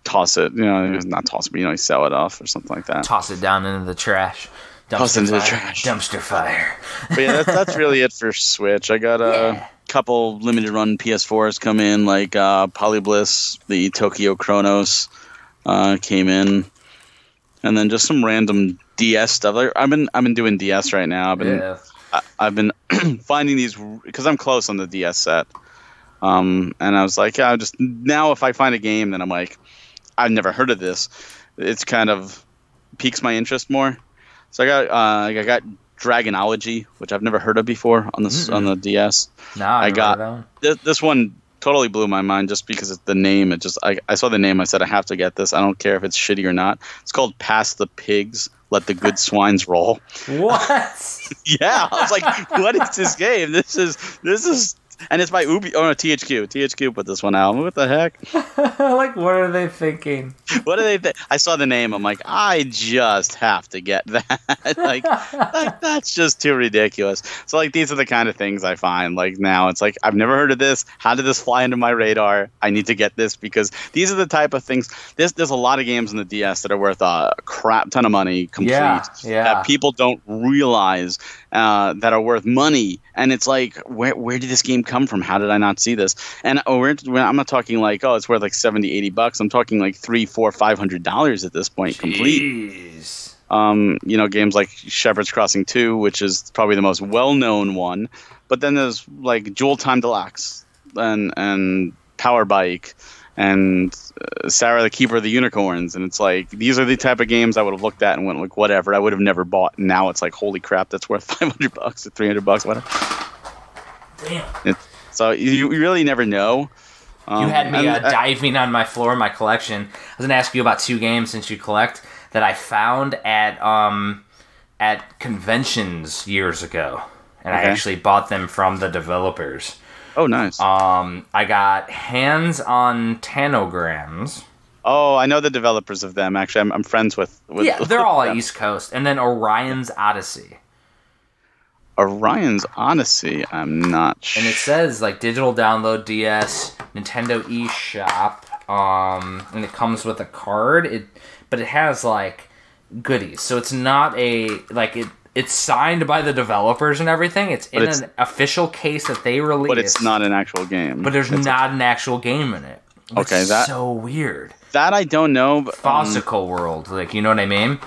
toss it. You know, not toss it, but you know, sell it off or something like that. Toss it down into the trash. Dumpster Toss it into the fire. trash. Dumpster fire. But yeah, that's, that's really it for Switch. I got a Yeah. couple limited run PS4s come in, like uh, Polybliss, the Tokyo Chronos uh, came in, and then just some random DS stuff. Like, I've been I've been doing DS right now. I've been Yeah. I, I've been finding these because I'm close on the DS set. Um, and I was like, yeah, I just now if I find a game then I'm like, I've never heard of this, it's kind of piques my interest more. So I got uh, I got Dragonology, which I've never heard of before on this on the DS. No, I, I got- got. This, this one totally blew my mind just because of the name. It just I, I saw the name, I said I have to get this. I don't care if it's shitty or not. It's called Pass the Pigs, Let the Good Swines Roll. What? Yeah, I was like, what is this game? This is this is, and it's by Ubi. Oh no, THQ. THQ put this one out. What the heck? like, what are they thinking? What do they? Th- I saw the name. I'm like, I just have to get that. like, like, that's just too ridiculous. So like, these are the kind of things I find. Like now, it's like I've never heard of this. How did this fly into my radar? I need to get this because these are the type of things. There's there's a lot of games in the DS that are worth a crap ton of money complete. Yeah, yeah. That people don't realize uh, that are worth money. And it's like, where, where did this game come from? How did I not see this? And oh, we're, we're- I'm not talking like, oh, it's worth like 70, 80 bucks. I'm talking like three, four, five hundred dollars at this point, complete. Jeez. Um, you know, games like Shepherd's Crossing 2, which is probably the most well known one. But then there's like Jewel Time Deluxe and, and Power Bike and uh, Sarah the Keeper of the Unicorns. And it's like, these are the type of games I would have looked at and went like, whatever. I would have never bought. Now it's like, holy crap, that's worth 500 bucks or 300 bucks, whatever. Damn. So you, you really never know. Um, You had me uh, and- diving on my floor in my collection. I was gonna ask you about two games since you collect that I found at um at conventions years ago, and I actually bought them from the developers. Oh, nice. Um, I got hands on Tangrams. oh, I know the developers of them. Actually, I'm, I'm friends with. with yeah, they're all them. East Coast, and then Orion's Odyssey. Orion's Odyssey. I'm not sure. and it says like digital download DS, Nintendo eShop, um, and it comes with a card. It, but it has like goodies, so it's not a like it. It's signed by the developers and everything. It's in it's- an official case that they released, but it's not an actual game. But there's It's- not an actual game in it. Okay, that- so weird. that I don't know. But, um, World, like you know what I mean?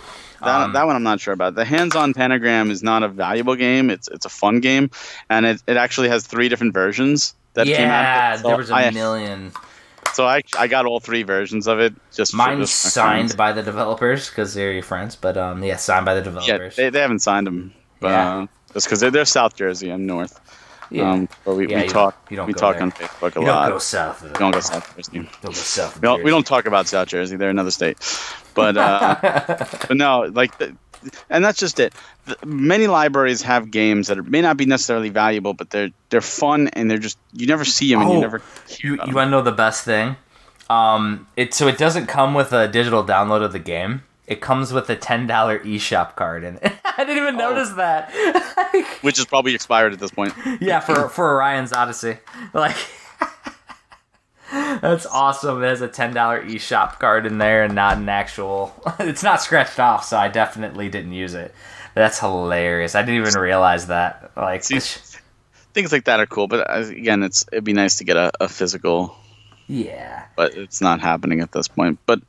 that, um, that one I'm not sure about. The hands-on pentagram is not a valuable game. It's it's a fun game, and it, it actually has three different versions that yeah, came out. So there was a I, million. So I I got all three versions of it. Just Mine's just signed friends. by the developers because they're your friends, but um, yeah, signed by the developers. Yeah, they, they haven't signed them. But, Yeah. uh, just because they're, they're South Jersey, I'm North. Yeah. Um, but we, Yeah, we you talk. don't- you don't we talk there. on Facebook a you lot. don't go south. Of we don't go South Jersey. Don't go south. Of We don't, we don't talk about South Jersey. They're another state. But uh, but no, like, the, and that's just it. The, many libraries have games that are, may not be necessarily valuable, but they're they're fun and they're just you never see them and you Oh, never. hear You, you want to know the best thing? Um, it so it doesn't come with a digital download of the game. It comes with a ten dollar eShop card, and I didn't even Oh. notice that. which is probably expired at this point. yeah, for for Orion's Odyssey, like that's awesome. It has a ten dollar eShop card in there, and not an actual. It's not scratched off, so I definitely didn't use it. That's hilarious. I didn't even realize that. Like, See, Things like that are cool, but uh, again, it's it'd be nice to get a, a physical yeah, but it's not happening at this point. But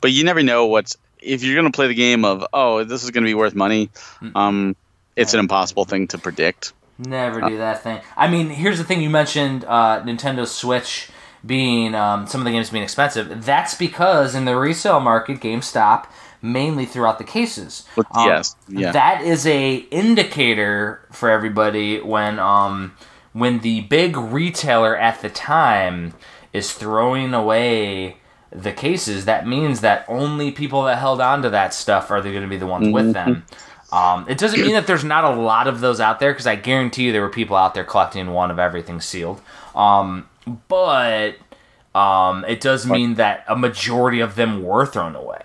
but you never know what's if you're gonna play the game of oh this is gonna be worth money. Um, it's an impossible thing to predict. Never do that thing. I mean, here's the thing: you mentioned uh, Nintendo Switch being um, some of the games being expensive. That's because in the resale market, GameStop mainly throughout the cases. Um, DS, yeah. That is a indicator for everybody when um when the big retailer at the time is throwing away the cases. That means that only people that held on to that stuff are they going to be the ones with them. Um, it doesn't mean that there's not a lot of those out there because I guarantee you there were people out there collecting one of everything sealed. Um, but um, it does mean that a majority of them were thrown away.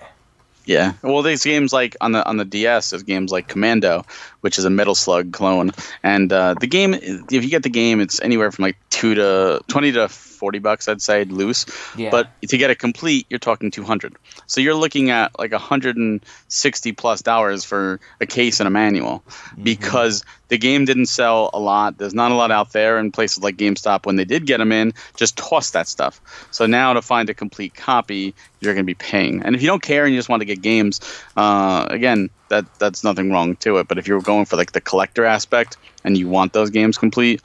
Yeah. Well, these games like on the on the DS. There's games like Commando, which is a Metal Slug clone, and uh, the game. If you get the game, it's anywhere from like two to twenty to forty bucks, I'd say loose. Yeah. But to get it complete, you're talking two hundred. So you're looking at like hundred and sixty plus dollars for a case and a manual, because the game didn't sell a lot. There's not a lot out there, and places like GameStop, when they did get them in, just toss that stuff. So now to find a complete copy, you're going to be paying. And if you don't care and you just want to get games, uh, again, that that's nothing wrong to it. But if you're going for like the collector aspect and you want those games complete,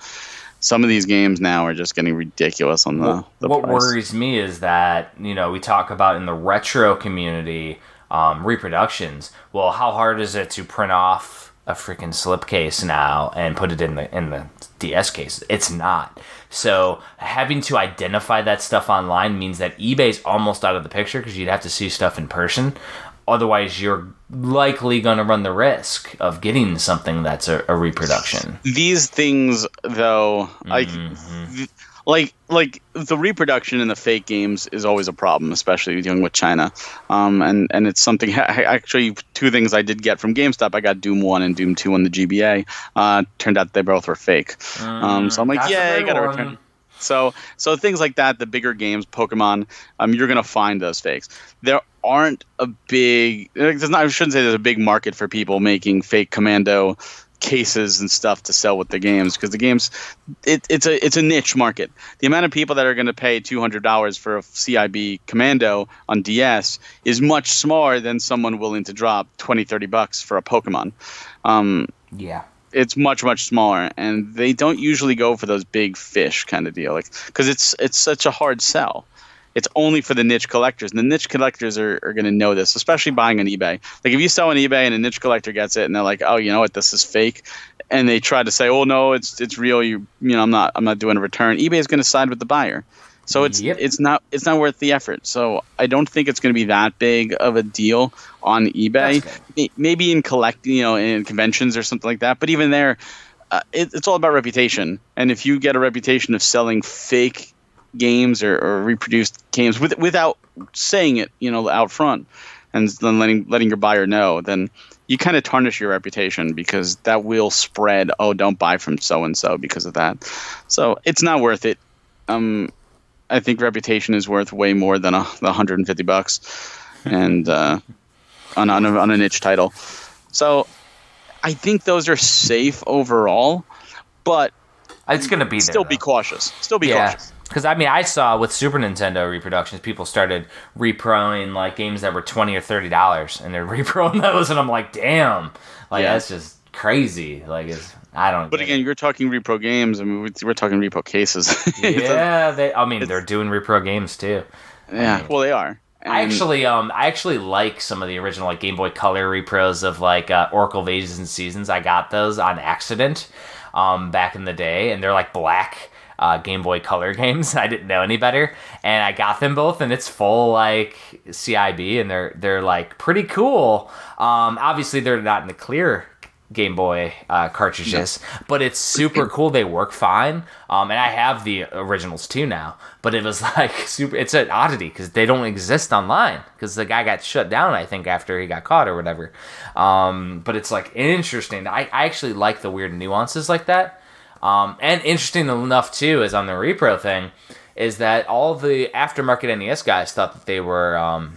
some of these games now are just getting ridiculous on the, what, the what price. worries me is that you know we talk about in the retro community um, reproductions. Well, how hard is it to print off a freaking slipcase now and put it in the in the DS case? It's not. So having to identify that stuff online means that eBay's almost out of the picture because you'd have to see stuff in person. Otherwise, you're likely going to run the risk of getting something that's a, a reproduction. these things though like Mm-hmm. like like the reproduction in the fake games is always a problem especially dealing with china um, and and it's something I, actually two things i did get from gamestop i got doom 1 and doom 2 on the gba uh, turned out they both were fake um, so i'm like yeah i gotta one. return so so things like that, the bigger games, Pokemon, um, you're gonna find those fakes. There aren't a big. There's not. I shouldn't say there's a big market for people making fake Commando cases and stuff to sell with the games because the games, it, it's a it's a niche market. The amount of people that are going to pay two hundred dollars for a CIB Commando on DS is much smaller than someone willing to drop 20, 30 bucks for a Pokemon. Um, Yeah. it's much much smaller and they don't usually go for those big fish kind of deal like because it's it's such a hard sell it's only for the niche collectors. And the niche collectors are, are going to know this especially buying on ebay. Like if you sell on ebay and a niche collector gets it and they're like oh you know what? This is fake and they try to say oh no it's it's real. You you know i'm not i'm not doing a return ebay is going to side with the buyer. So it's Yep. it's not it's not worth the effort. So i don't think it's going to be that big of a deal on ebay. That's good. May- maybe in collect you know in conventions or something like that but even there uh, it, it's all about reputation. And if you get a reputation of selling fake games or, or reproduced games with, without saying it you know out front and then letting letting your buyer know then you kind of tarnish your reputation because that will spread oh don't buy from so and so because of that so it's not worth it um i think reputation is worth way more than a, the 150 bucks and uh on, on, a, on a niche title so i think those are safe overall but It's going to be there. still be though. cautious still be yeah. cautious Because I mean, I saw with Super Nintendo reproductions, people started reproing like games that were twenty or thirty dollars, and they're reproing those, and I'm like, damn, like Yeah. that's just crazy. Like, it's I don't. But again, it. you're talking repro games. I mean, we- we're talking repro cases. yeah, they. I mean, they're doing repro games too. yeah. Well, they are. I actually, um, I actually like some of the original like Game Boy Color repros of like uh, Oracle of Ages and Seasons. I got those on accident, um, back in the day, and they're like black uh, Game Boy Color games. I didn't know any better, and I got them both, and it's full like CIB, and they're they're like pretty cool. Um, obviously they're not in the clear Game Boy uh, cartridges, but it's super cool. They work fine, um, and I have the originals too now. But it was like super. It's an oddity because they don't exist online because the guy got shut down. I think after he got caught or whatever. Um, but it's like interesting. I, I actually like the weird nuances like that. Um, and interesting enough too is on the repro thing is that all the aftermarket NES guys thought that they were. Um,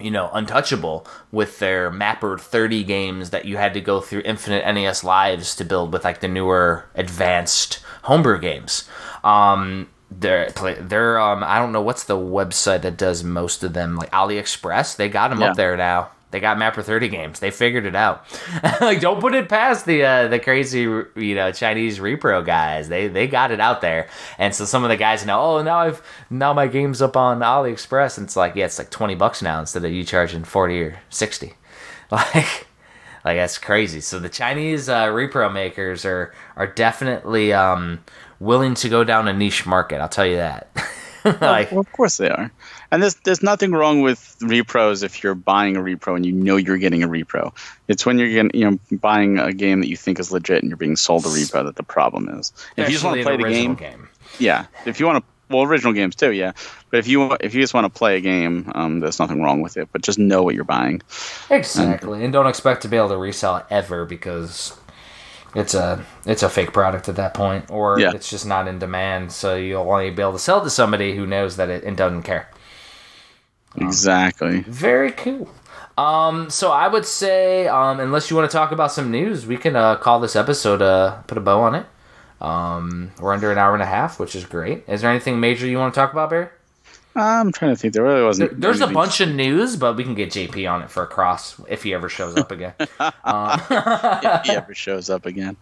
you know, untouchable with their Mapper 30 games that you had to go through infinite NES lives to build with like the newer advanced homebrew games. Um, they're, they're, um, I don't know what's the website that does most of them, like AliExpress. They got them Yeah. up there now. They got Mapper 30 games. They figured it out. like, don't put it past the uh, the crazy, you know, Chinese repro guys. They they got it out there. And so some of the guys know, oh, now I've now my game's up on AliExpress. And it's like, yeah, it's like 20 bucks now instead of you charging 40 or 60. Like, like that's crazy. So the Chinese uh, repro makers are are definitely um, willing to go down a niche market. I'll tell you that. like, well, of course they are. And there's there's nothing wrong with repros if you're buying a repro and you know you're getting a repro. It's when you're getting you know buying a game that you think is legit and you're being sold a repro that the problem is. If you just want to play the original game, yeah. If you want to, well, original games too, yeah. But if you if you just want to play a game, um, there's nothing wrong with it. But just know what you're buying. Exactly, and don't expect to be able to resell it ever because it's a it's a fake product at that point, or Yeah. it's just not in demand. So you'll only be able to sell to somebody who knows that it and doesn't care. Exactly. Very cool. Um, so I would say, um, unless you want to talk about some news, we can uh, call this episode. Uh, put a bow on it. Um, we're under an hour and a half, which is great. Is there anything major you want to talk about, Bear? I'm trying to think. There really wasn't. There- There's a bunch of news, but we can get JP on it for a cross if he ever shows up again. if he ever shows up again.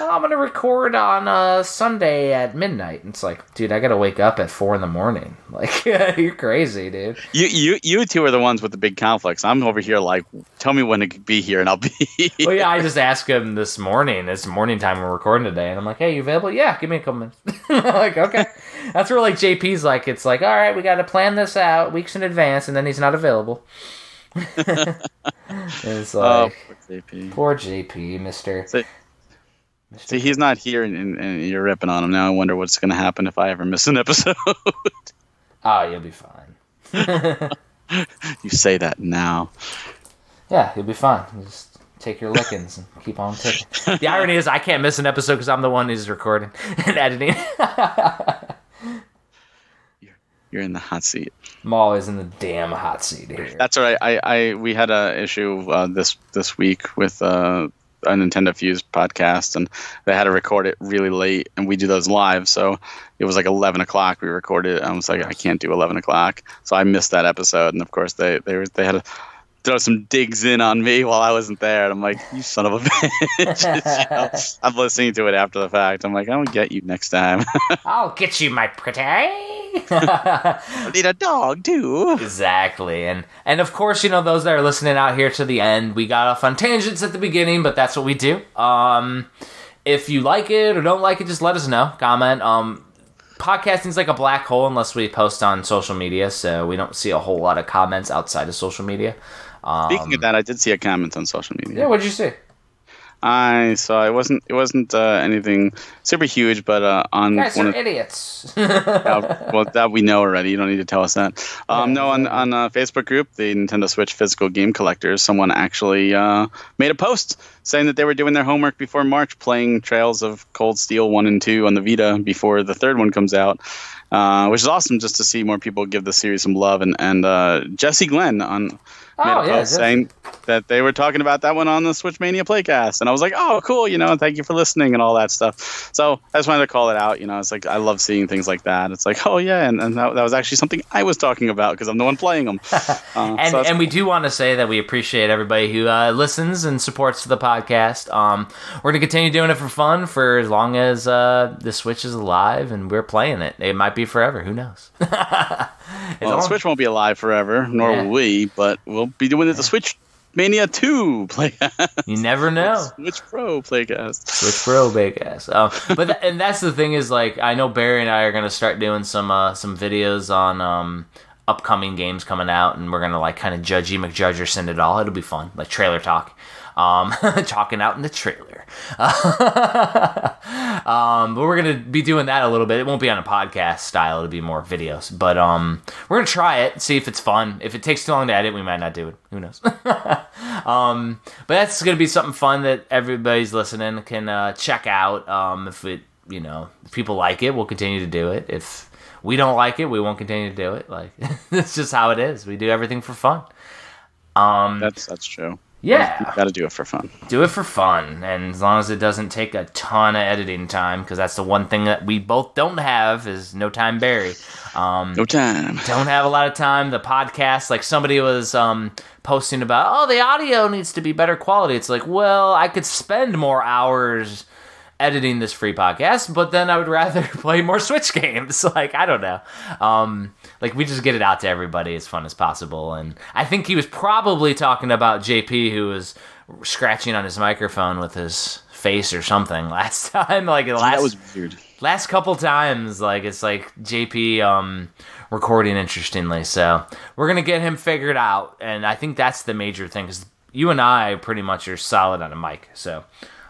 I'm gonna record on uh, Sunday at midnight. And It's like, dude, I gotta wake up at four in the morning. Like, you're crazy, dude. You you you two are the ones with the big conflicts. I'm over here like, tell me when to be here, and I'll be. Well, yeah, I just asked him this morning. It's morning time. We're recording today, and I'm like, "Hey, you available? Yeah, give me a couple minutes." like, okay. That's where like JP's like, it's like, all right, we got to plan this out weeks in advance, and then he's not available. it's Oh, like, poor JP. poor JP, Mister. See, see, he's not here, and, and, and you're ripping on him now. I wonder what's going to happen if I ever miss an episode. Oh, you'll be fine. you say that now. Yeah, you'll be fine. Just take your lickings and keep on ticking. The irony is, I can't miss an episode because I'm the one who's recording and editing. You're in the hot seat. I'm always in the damn hot seat here. That's all right. I, I we had a issue uh, this this week with uh, a Nintendo Fuse podcast, and they had to record it really late, and we do those live. So it was like eleven o'clock. We recorded it. I was like, I can't do eleven o'clock, so I missed that episode. And of course, they they they had to throw some digs in on me while I wasn't there, and I'm like, you son of a bitch. You know, I'm listening to it after the fact. I'm like, I will get you next time. I'll get you, my pretty. I need a dog too. exactly, and and of course, you know those that are listening out here to the end, we got off on tangents at the beginning, but that's what we do. Um, if you like it or don't like it, just let us know. Comment. Um, podcasting's like a black hole unless we post on social media, so we don't see a whole lot of comments outside of social media. Um, Speaking of that, I did see a comment on social media. yeah, what did you see? I saw it wasn't it wasn't uh, anything super huge, but uh, on Guys one are of idiots. uh, well that we know already. You don't need to tell us that. Um, no, on on a Facebook group, the Nintendo Switch physical game collectors, someone actually uh, made a post saying that they were doing their homework before March, playing Trails of Cold Steel one and two on the Vita before the third one comes out. Uh, which is awesome just to see more people give the series some love and and uh, Jesse Glenn on made Oh, yeah, saying that they were talking about that one on the Switch Mania Playcast, and I was like, "Oh, cool! You know, thank you for listening and all that stuff." So I just wanted to call it out. You know, it's like I love seeing things like that. It's like, oh yeah, and, and that, that was actually something I was talking about because I'm the one playing them. Uh, and, so and we do want to say that we appreciate everybody who uh, listens and supports the podcast. Um, we're going to continue doing it for fun for as long as uh, the Switch is alive and we're playing it. It might be forever. Who knows? It's well, the Switch won't be alive forever, nor Yeah. will we, but we'll be doing it the Switch Mania 2 Playcast. you never know. Switch Pro Playcast. Switch Pro big ass. Um, but th- and that's the thing is like I know Barry and I are gonna start doing some uh, some videos on um, upcoming games coming out, and we're gonna like kind of judgy McJudge or send it all. It'll be fun, like trailer talk, um, talking out in the trailer. um, but we're gonna be doing that a little bit. It won't be on a podcast style. It'll be more videos. But um, we're gonna try it, see if it's fun. If it takes too long to edit, we might not do it. Who knows? um, but that's gonna be something fun that everybody's listening can uh, check out. Um, if it, you know, if people like it, we'll continue to do it. If we don't like it, we won't continue to do it. Like it's just how it is. We do everything for fun. Um, That's that's true. Yeah. Got to do it for fun. do it for fun. And as long as it doesn't take a ton of editing time because that's the one thing that we both don't have is no time barry. Um, No time. don't have a lot of time. The podcast like somebody was um, posting about oh the audio needs to be better quality. It's like well i could spend more hours editing this free podcast but then i would rather play more switch games. Like i don't know. Um, like we just get it out to everybody as fun as possible. And i think he was probably talking about jp who was scratching on his microphone with his face or something last time. Like the last that was weird. last couple times like it's like jp um recording interestingly. So we're gonna get him figured out. And i think that's the major thing because you and i pretty much are solid on a mic. So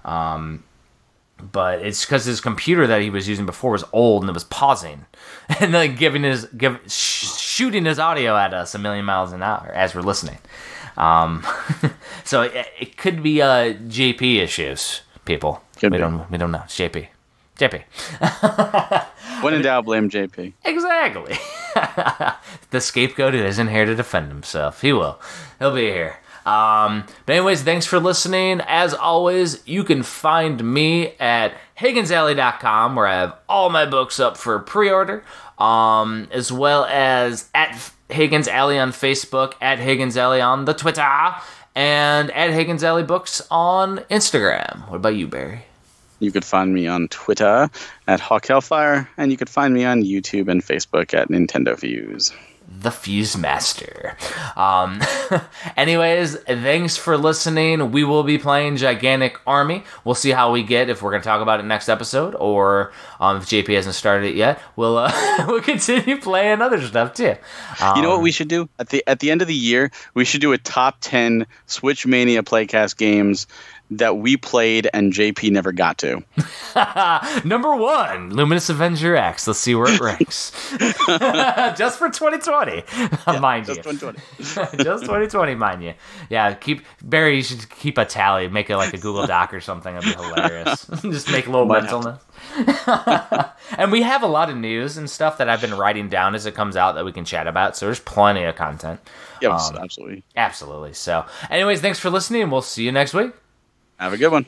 um but it's because his computer that he was using before was old and it was pausing and like giving his give sh- shooting his audio at us a million miles an hour as we're listening um so it, it could be uh jp issues people Could we be. don't we don't know it's jp jp When in doubt, blame JP. Exactly. the scapegoat isn't here to defend himself. He will. He'll be here. Um, but anyways, thanks for listening. As always, you can find me at HigginsAlley.com where I have all my books up for pre-order, um, as well as at Higgins Alley on Facebook, at Higgins Alley on the Twitter, and at Higgins Alley Books on Instagram. What about you, Barry? You could find me on Twitter at Hawk Hellfire, and you could find me on YouTube and Facebook at Nintendo Fuse. The Fuse Master. Um, anyways, thanks for listening. We will be playing Gigantic Army. We'll see how we get if we're going to talk about it next episode, or um, if JP hasn't started it yet, we'll uh, we'll continue playing other stuff too. Um, You know what we should do at the at the end of the year? We should do a top ten Switch Mania Playcast games that we played and JP never got to. Number one, Luminous Avenger X. Let's see where it ranks. just for 2020, mind Just you. 2020. just 2020, mind you. Yeah, keep Barry. You should keep a tally. Make it like a Google Doc or something. That'd be hilarious. just make a little Might mental and we have a lot of news and stuff that I've been writing down as it comes out that we can chat about. So there's plenty of content. Yes, Um, absolutely. Absolutely. So, anyways, thanks for listening. and We'll see you next week. Have a good one.